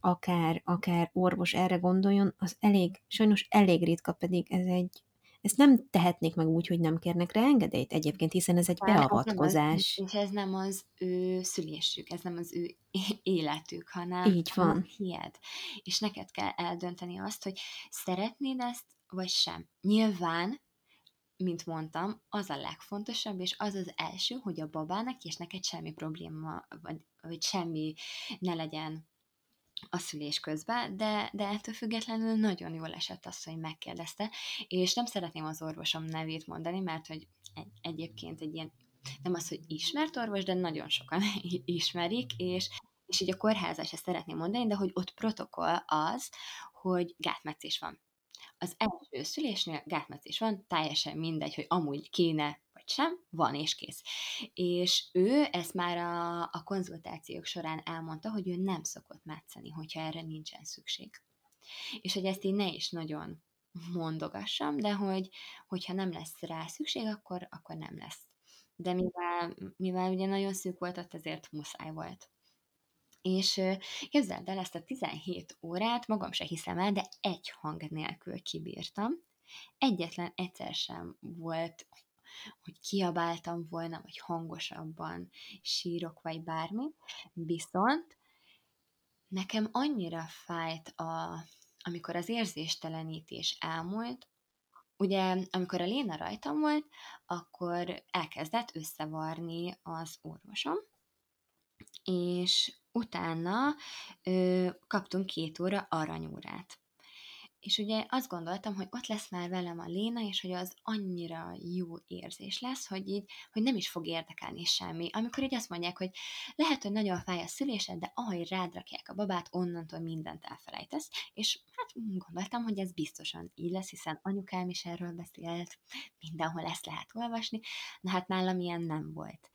akár, akár orvos erre gondoljon, az elég, sajnos elég ritka, pedig ez egy ezt nem tehetnék meg úgy, hogy nem kérnek rá engedélyt egyébként, hiszen ez egy Már beavatkozás. Az, és ez nem az ő szülésük, ez nem az ő (laughs) életük, hanem Így van. hied. És neked kell eldönteni azt, hogy szeretnéd ezt, vagy sem. Nyilván mint mondtam, az a legfontosabb, és az az első, hogy a babának és neked semmi probléma, vagy, vagy semmi ne legyen a szülés közben, de, de ettől függetlenül nagyon jól esett az, hogy megkérdezte, és nem szeretném az orvosom nevét mondani, mert hogy egy, egyébként egy ilyen, nem az, hogy ismert orvos, de nagyon sokan (laughs) ismerik, és, és így a kórházas se szeretném mondani, de hogy ott protokoll az, hogy gátmetszés van. Az első szülésnél gátmetszés van, teljesen mindegy, hogy amúgy kéne sem, van és kész. És ő ezt már a, a konzultációk során elmondta, hogy ő nem szokott metszeni, hogyha erre nincsen szükség. És hogy ezt én ne is nagyon mondogassam, de hogy, hogyha nem lesz rá szükség, akkor, akkor nem lesz. De mivel, mivel ugye nagyon szűk volt, ott ezért muszáj volt. És képzeld el, ezt a 17 órát magam se hiszem el, de egy hang nélkül kibírtam. Egyetlen egyszer sem volt, hogy kiabáltam volna, vagy hangosabban sírok, vagy bármi. Viszont nekem annyira fájt, a, amikor az érzéstelenítés elmúlt, ugye, amikor a Léna rajtam volt, akkor elkezdett összevarni az orvosom, és utána ö, kaptunk két óra aranyórát. És ugye azt gondoltam, hogy ott lesz már velem a Léna, és hogy az annyira jó érzés lesz, hogy így, hogy nem is fog érdekelni semmi. Amikor így azt mondják, hogy lehet, hogy nagyon fáj a szülésed, de ahogy rád rakják a babát, onnantól mindent elfelejtesz. És hát gondoltam, hogy ez biztosan így lesz, hiszen anyukám is erről beszélt, mindenhol ezt lehet olvasni, de hát nálam ilyen nem volt.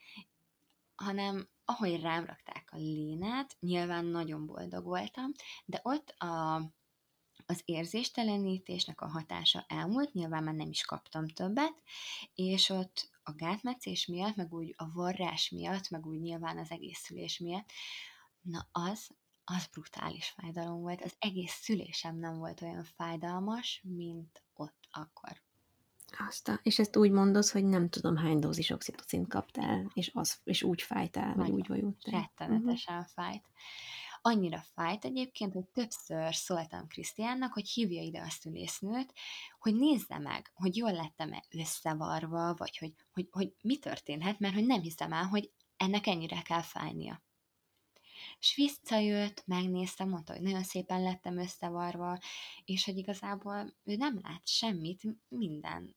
Hanem ahogy rám rakták a lénát, nyilván nagyon boldog voltam, de ott a, az érzéstelenítésnek a hatása elmúlt, nyilván már nem is kaptam többet, és ott a gátmetszés miatt, meg úgy a varrás miatt, meg úgy nyilván az egész szülés miatt, na az az brutális fájdalom volt. Az egész szülésem nem volt olyan fájdalmas, mint ott akkor. Azt a, és ezt úgy mondod, hogy nem tudom hány dózis oxitocint kaptál, és, az, és úgy fájtál, vagy úgy. Rettenetesen uh-huh. fájt. Annyira fájt egyébként, hogy többször szóltam Krisztiánnak, hogy hívja ide a szülésznőt, hogy nézze meg, hogy jól lettem-e összevarva, vagy hogy, hogy, hogy mi történhet, mert hogy nem hiszem el, hogy ennek ennyire kell fájnia. És visszajött, megnézte, mondta, hogy nagyon szépen lettem összevarva, és hogy igazából ő nem lát semmit, minden,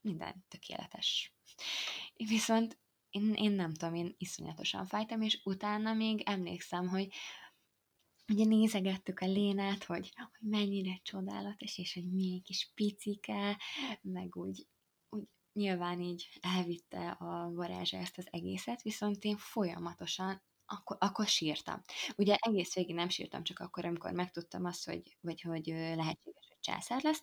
minden tökéletes. Viszont én, én nem tudom, én iszonyatosan fájtam, és utána még emlékszem, hogy ugye nézegettük a Lénát, hogy, hogy mennyire csodálatos, és hogy milyen kis picike, meg úgy, úgy nyilván így elvitte a varázsa ezt az egészet, viszont én folyamatosan akkor, akkor sírtam. Ugye egész végig nem sírtam, csak akkor, amikor megtudtam azt, hogy, vagy hogy lehetséges, hogy császár lesz,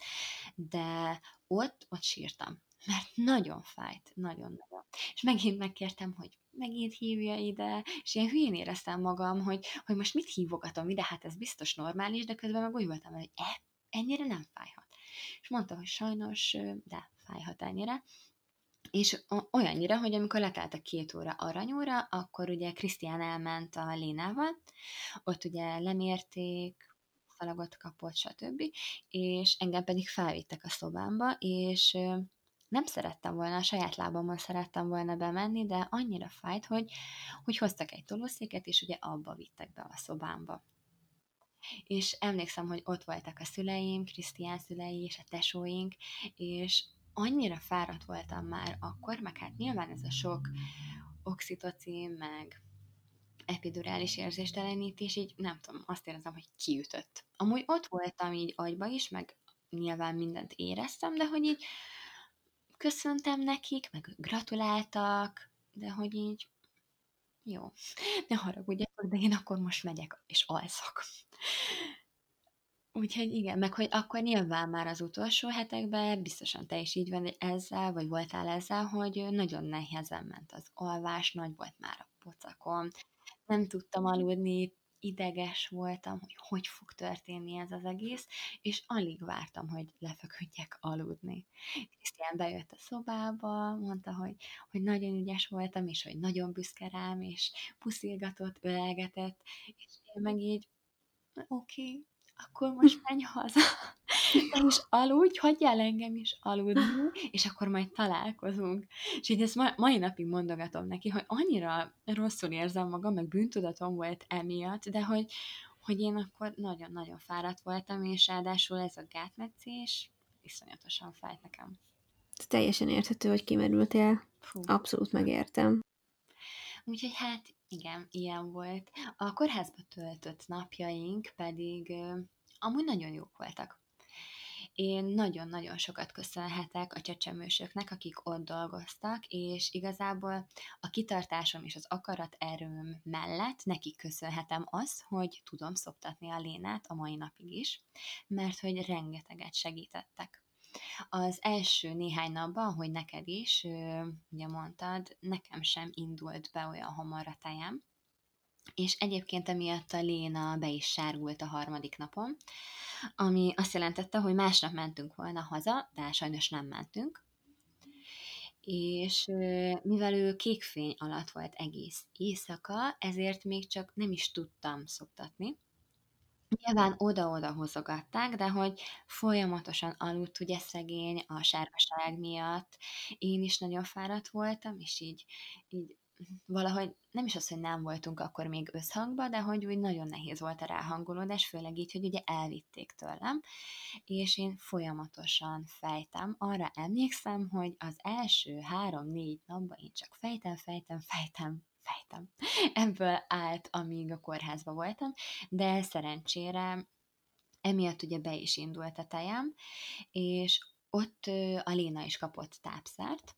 de ott, ott sírtam. Mert nagyon fájt, nagyon-nagyon. És megint megkértem, hogy megint hívja ide, és ilyen hülyén éreztem magam, hogy, hogy most mit hívogatom ide, hát ez biztos normális, de közben meg úgy voltam, hogy e, ennyire nem fájhat. És mondta, hogy sajnos, de fájhat ennyire. És olyannyira, hogy amikor letelt a két óra aranyóra, akkor ugye Krisztián elment a Lénával, ott ugye lemérték, szalagot kapott, stb. És engem pedig felvittek a szobámba, és nem szerettem volna, a saját lábammal szerettem volna bemenni, de annyira fájt, hogy, hogy hoztak egy tolószéket, és ugye abba vittek be a szobámba. És emlékszem, hogy ott voltak a szüleim, Krisztián szülei és a tesóink, és annyira fáradt voltam már akkor, meg hát nyilván ez a sok oxitocin, meg epidurális érzéstelenítés, így nem tudom, azt érzem, hogy kiütött. Amúgy ott voltam így agyba is, meg nyilván mindent éreztem, de hogy így köszöntem nekik, meg gratuláltak, de hogy így jó, ne haragudjatok, de én akkor most megyek és alszok. Úgyhogy igen, meg hogy akkor nyilván már az utolsó hetekben biztosan te is így van ezzel, vagy voltál ezzel, hogy nagyon nehezen ment az alvás, nagy volt már a pocakom, nem tudtam aludni, ideges voltam, hogy hogy fog történni ez az egész, és alig vártam, hogy lefeküdjek aludni. Krisztián bejött a szobába, mondta, hogy, hogy nagyon ügyes voltam, és hogy nagyon büszke rám, és puszilgatott, ölelgetett, és én meg így, oké, okay, akkor most menj haza, (laughs) te is aludj, hagyjál engem is aludni, és akkor majd találkozunk. És így ezt ma, mai napig mondogatom neki, hogy annyira rosszul érzem magam, meg bűntudatom volt emiatt, de hogy, hogy én akkor nagyon-nagyon fáradt voltam, és ráadásul ez a gátmetszés iszonyatosan fájt nekem. Teljesen érthető, hogy kimerültél. Fú. Abszolút megértem. Úgyhogy hát igen, ilyen volt. A kórházba töltött napjaink pedig amúgy nagyon jók voltak. Én nagyon-nagyon sokat köszönhetek a csecsemősöknek, akik ott dolgoztak, és igazából a kitartásom és az akarat erőm mellett nekik köszönhetem azt, hogy tudom szoptatni a lénát a mai napig is, mert hogy rengeteget segítettek. Az első néhány napban, hogy neked is, ugye mondtad, nekem sem indult be olyan hamar a tejem, és egyébként emiatt a Léna be is sárgult a harmadik napon, ami azt jelentette, hogy másnap mentünk volna haza, de sajnos nem mentünk, és mivel ő kékfény alatt volt egész éjszaka, ezért még csak nem is tudtam szoktatni, Nyilván oda-oda hozogatták, de hogy folyamatosan aludt ugye szegény a sárgaság miatt. Én is nagyon fáradt voltam, és így, így valahogy nem is az, hogy nem voltunk akkor még összhangba, de hogy úgy nagyon nehéz volt a ráhangolódás, főleg így, hogy ugye elvitték tőlem, és én folyamatosan fejtem. Arra emlékszem, hogy az első három-négy napban én csak fejtem, fejtem, fejtem, fejtem. Ebből állt, amíg a kórházba voltam, de szerencsére emiatt ugye be is indult a tejem, és ott a Léna is kapott tápszert,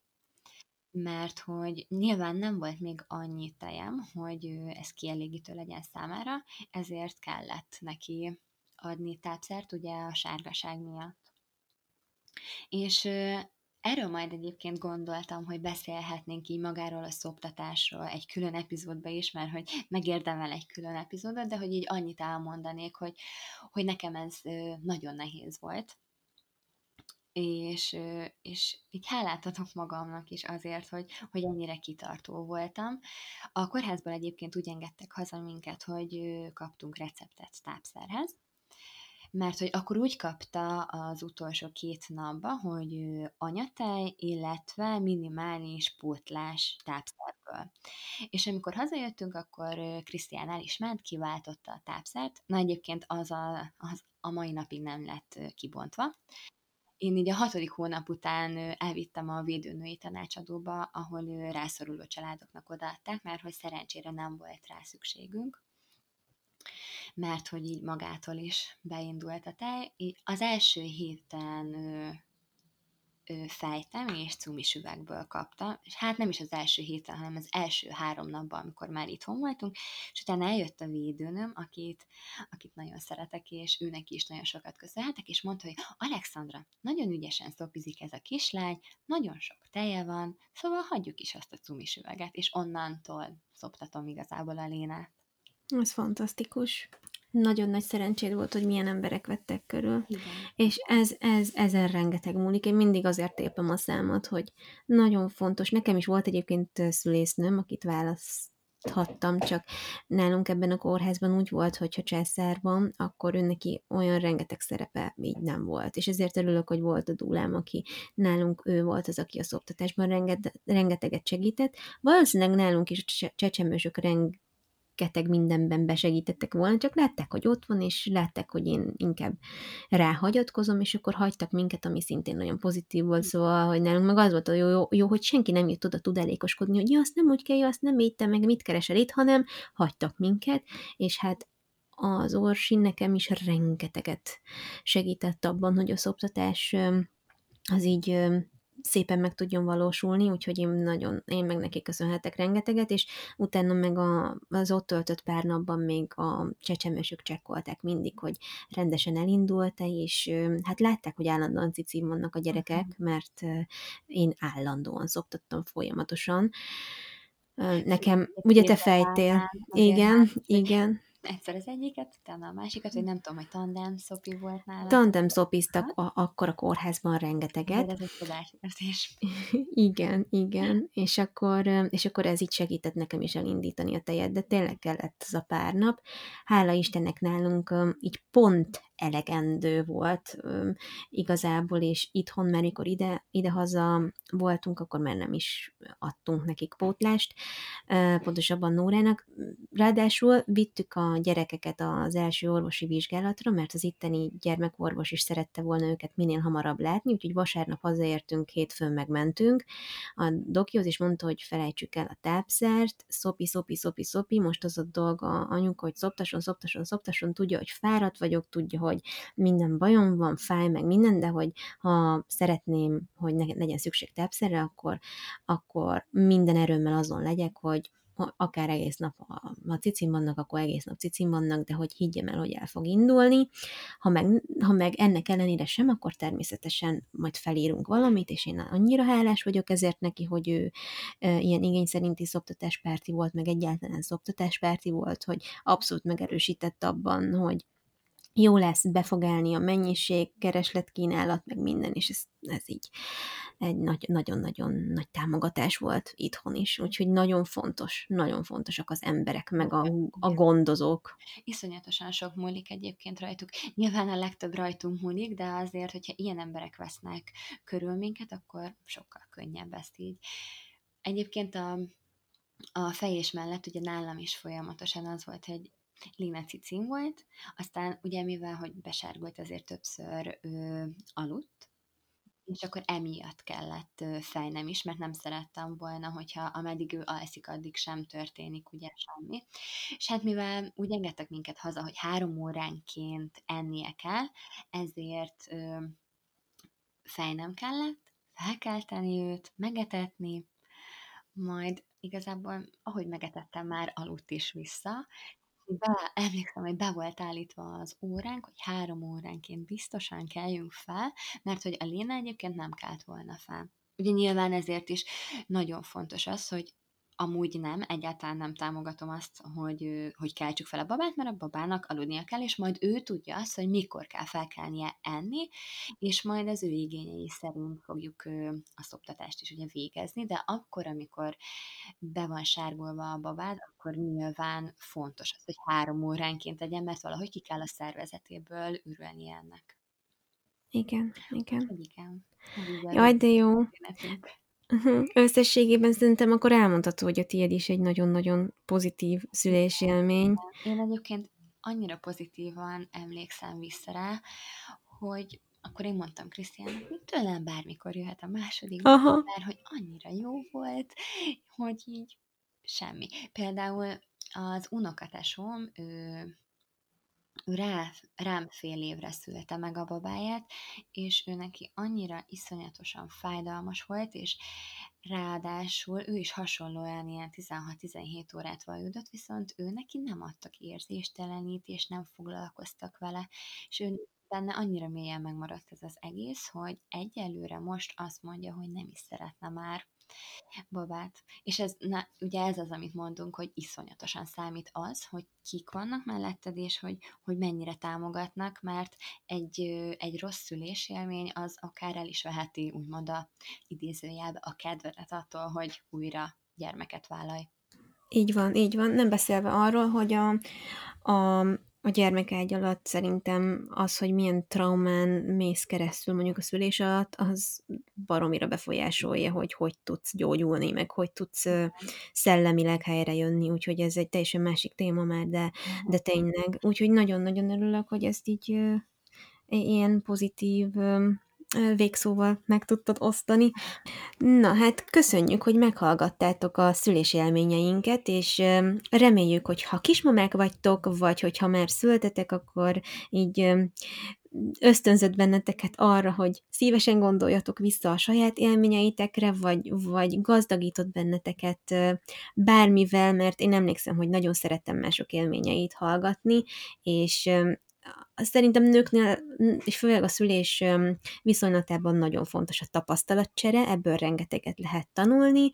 mert hogy nyilván nem volt még annyi tejem, hogy ez kielégítő legyen számára, ezért kellett neki adni tápszert, ugye a sárgaság miatt. És Erről majd egyébként gondoltam, hogy beszélhetnénk így magáról a szoptatásról egy külön epizódba is, mert hogy megérdemel egy külön epizódot, de hogy így annyit elmondanék, hogy, hogy nekem ez nagyon nehéz volt. És, és így hálát adok magamnak is azért, hogy, hogy ennyire kitartó voltam. A kórházból egyébként úgy engedtek haza minket, hogy kaptunk receptet tápszerhez, mert hogy akkor úgy kapta az utolsó két napba, hogy anyatej, illetve minimális pótlás tápszerből. És amikor hazajöttünk, akkor Krisztián el is ment, kiváltotta a tápszert. Na egyébként az a, az a mai napig nem lett kibontva. Én így a hatodik hónap után elvittem a védőnői tanácsadóba, ahol rászoruló családoknak odaadták, mert hogy szerencsére nem volt rá szükségünk mert hogy így magától is beindult a tej. Az első héten fejtem és cumis üvegből kaptam, és hát nem is az első héten, hanem az első három napban, amikor már itthon voltunk, és utána eljött a védőnöm, akit, akit nagyon szeretek, és őnek is nagyon sokat köszönhetek, és mondta, hogy Alexandra, nagyon ügyesen szopizik ez a kislány, nagyon sok teje van, szóval hagyjuk is azt a cumis üveget, és onnantól szoptatom igazából a lénát. Ez fantasztikus nagyon nagy szerencséd volt, hogy milyen emberek vettek körül. Igen. És ez, ez ezen rengeteg múlik. Én mindig azért tépem a számot, hogy nagyon fontos. Nekem is volt egyébként szülésznőm, akit választhattam, csak nálunk ebben a kórházban úgy volt, hogy ha császár van, akkor ő neki olyan rengeteg szerepe így nem volt. És ezért örülök, hogy volt a dúlám, aki nálunk ő volt az, aki a szoptatásban renget, rengeteget segített. Valószínűleg nálunk is a csecsemősök rengeteg rengeteg mindenben besegítettek volna, csak látták, hogy ott van, és látták, hogy én inkább ráhagyatkozom, és akkor hagytak minket, ami szintén nagyon pozitív volt, szóval, hogy nálunk meg az volt a jó, jó, jó hogy senki nem jött oda tudalékoskodni, hogy ja, azt nem úgy kell, ja, azt nem így, te meg mit keresel itt, hanem hagytak minket, és hát az Orsi nekem is rengeteget segített abban, hogy a szoptatás az így szépen meg tudjon valósulni, úgyhogy én nagyon, én meg neki köszönhetek rengeteget, és utána meg a, az ott töltött pár napban még a csecsemősök csekkolták mindig, hogy rendesen elindult-e, és hát látták, hogy állandóan cicim vannak a gyerekek, uh-huh. mert én állandóan szoktattam folyamatosan. Nekem, ugye te fejtél, igen, igen, egyszer az egyiket, utána a másikat, hogy nem tudom, hogy tandem szopi volt nála. Tandem szopiztak a, akkor a kórházban rengeteget. De ez egy csodás (laughs) igen, igen, és akkor, és akkor ez így segített nekem is elindítani a tejet, de tényleg kellett az a pár nap. Hála Istennek nálunk így pont elegendő volt igazából, és itthon, mert mikor ide, idehaza voltunk, akkor már nem is adtunk nekik pótlást, pontosabban Nórának. Ráadásul vittük a gyerekeket az első orvosi vizsgálatra, mert az itteni gyermekorvos is szerette volna őket minél hamarabb látni, úgyhogy vasárnap hazaértünk, hétfőn megmentünk. A dokihoz is mondta, hogy felejtsük el a tápszert, szopi, szopi, szopi, szopi, most az a dolga anyuka, hogy szoptasson, szoptasson, szoptasson, tudja, hogy fáradt vagyok, tudja, hogy minden bajom van, fáj meg minden, de hogy ha szeretném, hogy ne legyen szükség tápszerre, akkor, akkor minden erőmmel azon legyek, hogy akár egész nap a, a cicim vannak, akkor egész nap cicim vannak, de hogy higgyem el, hogy el fog indulni. Ha meg, ha meg ennek ellenére sem, akkor természetesen majd felírunk valamit, és én annyira hálás vagyok ezért neki, hogy ő e, ilyen igény szerinti szoptatáspárti volt, meg egyáltalán szoptatáspárti volt, hogy abszolút megerősített abban, hogy jó lesz, be fog állni a mennyiség, keresletkínálat, meg minden, és ez, ez így egy nagyon-nagyon nagy támogatás volt itthon is, úgyhogy nagyon fontos, nagyon fontosak az emberek, meg a, a gondozók. Iszonyatosan sok múlik egyébként rajtuk. Nyilván a legtöbb rajtunk múlik, de azért, hogyha ilyen emberek vesznek körül minket, akkor sokkal könnyebb ezt így. Egyébként a, a fejés mellett ugye nálam is folyamatosan az volt, hogy Lina cicim volt, aztán ugye mivel, hogy besárgult, azért többször ö, aludt, és akkor emiatt kellett fejnem is, mert nem szerettem volna, hogyha ameddig ő alszik, addig sem történik ugye semmi. És hát mivel úgy engedtek minket haza, hogy három óránként ennie kell, ezért ö, fejnem kellett, felkelteni őt, megetetni, majd igazából, ahogy megetettem, már aludt is vissza, be, emlékszem, hogy be volt állítva az óránk, hogy három óránként biztosan keljünk fel, mert hogy a Léna egyébként nem kelt volna fel. Ugye nyilván ezért is nagyon fontos az, hogy amúgy nem, egyáltalán nem támogatom azt, hogy, hogy keltsük fel a babát, mert a babának aludnia kell, és majd ő tudja azt, hogy mikor kell felkelnie enni, és majd az ő igényei szerint fogjuk a szoptatást is ugye végezni, de akkor, amikor be van sárgolva a babád, akkor nyilván fontos az, hogy három óránként tegyen, mert valahogy ki kell a szervezetéből ürülni ennek. Igen, igen. Igen. Jaj, de jó. Uh-huh. Összességében szerintem akkor elmondható, hogy a tiéd is egy nagyon-nagyon pozitív szülési élmény. Én egyébként annyira pozitívan emlékszem vissza rá, hogy akkor én mondtam Krisztiánnak, hogy tőlem bármikor jöhet a második, Aha. mert hogy annyira jó volt, hogy így semmi. Például az unokatesom, ő rá, rám fél évre szülte meg a babáját, és ő neki annyira iszonyatosan fájdalmas volt, és ráadásul ő is hasonlóan ilyen 16-17 órát vajudott, viszont ő neki nem adtak érzéstelenítést, nem foglalkoztak vele, és ő benne annyira mélyen megmaradt ez az egész, hogy egyelőre most azt mondja, hogy nem is szeretne már babát. És ez, na, ugye ez az, amit mondunk, hogy iszonyatosan számít az, hogy kik vannak melletted, és hogy, hogy mennyire támogatnak, mert egy, egy rossz szülésélmény az akár el is veheti, úgymond a idézőjelbe a kedvedet attól, hogy újra gyermeket vállalj. Így van, így van. Nem beszélve arról, hogy a, a a gyermekágy alatt szerintem az, hogy milyen traumán mész keresztül mondjuk a szülés alatt, az baromira befolyásolja, hogy hogy tudsz gyógyulni, meg hogy tudsz szellemileg jönni, úgyhogy ez egy teljesen másik téma már, de, de tényleg. Úgyhogy nagyon-nagyon örülök, hogy ezt így ilyen pozitív végszóval meg tudtad osztani. Na hát köszönjük, hogy meghallgattátok a szülési élményeinket, és reméljük, hogy ha kismamák vagytok, vagy hogyha már szültetek, akkor így ösztönzött benneteket arra, hogy szívesen gondoljatok vissza a saját élményeitekre, vagy, vagy gazdagított benneteket bármivel, mert én emlékszem, hogy nagyon szerettem mások élményeit hallgatni, és Szerintem nőknél, és főleg a szülés viszonylatában nagyon fontos a tapasztalatcsere, ebből rengeteget lehet tanulni,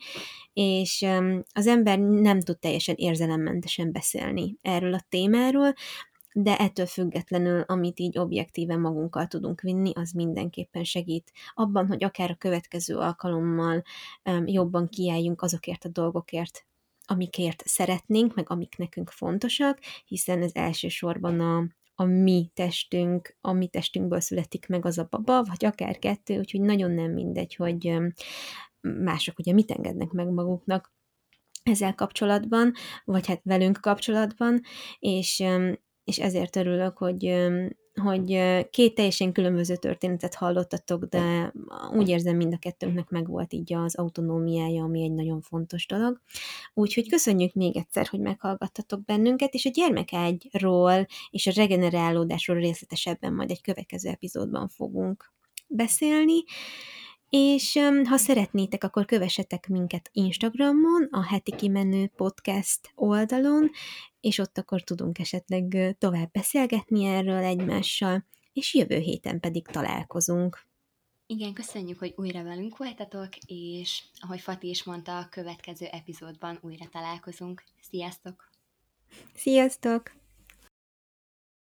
és az ember nem tud teljesen érzelemmentesen beszélni erről a témáról, de ettől függetlenül, amit így objektíven magunkkal tudunk vinni, az mindenképpen segít abban, hogy akár a következő alkalommal jobban kiálljunk azokért a dolgokért, amikért szeretnénk, meg amik nekünk fontosak, hiszen ez elsősorban a, a mi testünk, a mi testünkből születik meg az a baba, vagy akár kettő, úgyhogy nagyon nem mindegy, hogy mások ugye mit engednek meg maguknak ezzel kapcsolatban, vagy hát velünk kapcsolatban, és, és ezért örülök, hogy, hogy két teljesen különböző történetet hallottatok, de úgy érzem, mind a kettőnknek meg volt így az autonómiája, ami egy nagyon fontos dolog. Úgyhogy köszönjük még egyszer, hogy meghallgattatok bennünket, és a gyermekágyról és a regenerálódásról részletesebben majd egy következő epizódban fogunk beszélni. És ha szeretnétek, akkor kövessetek minket Instagramon, a heti kimenő podcast oldalon, és ott akkor tudunk esetleg tovább beszélgetni erről egymással, és jövő héten pedig találkozunk. Igen, köszönjük, hogy újra velünk voltatok, és ahogy Fati is mondta, a következő epizódban újra találkozunk. Sziasztok! Sziasztok!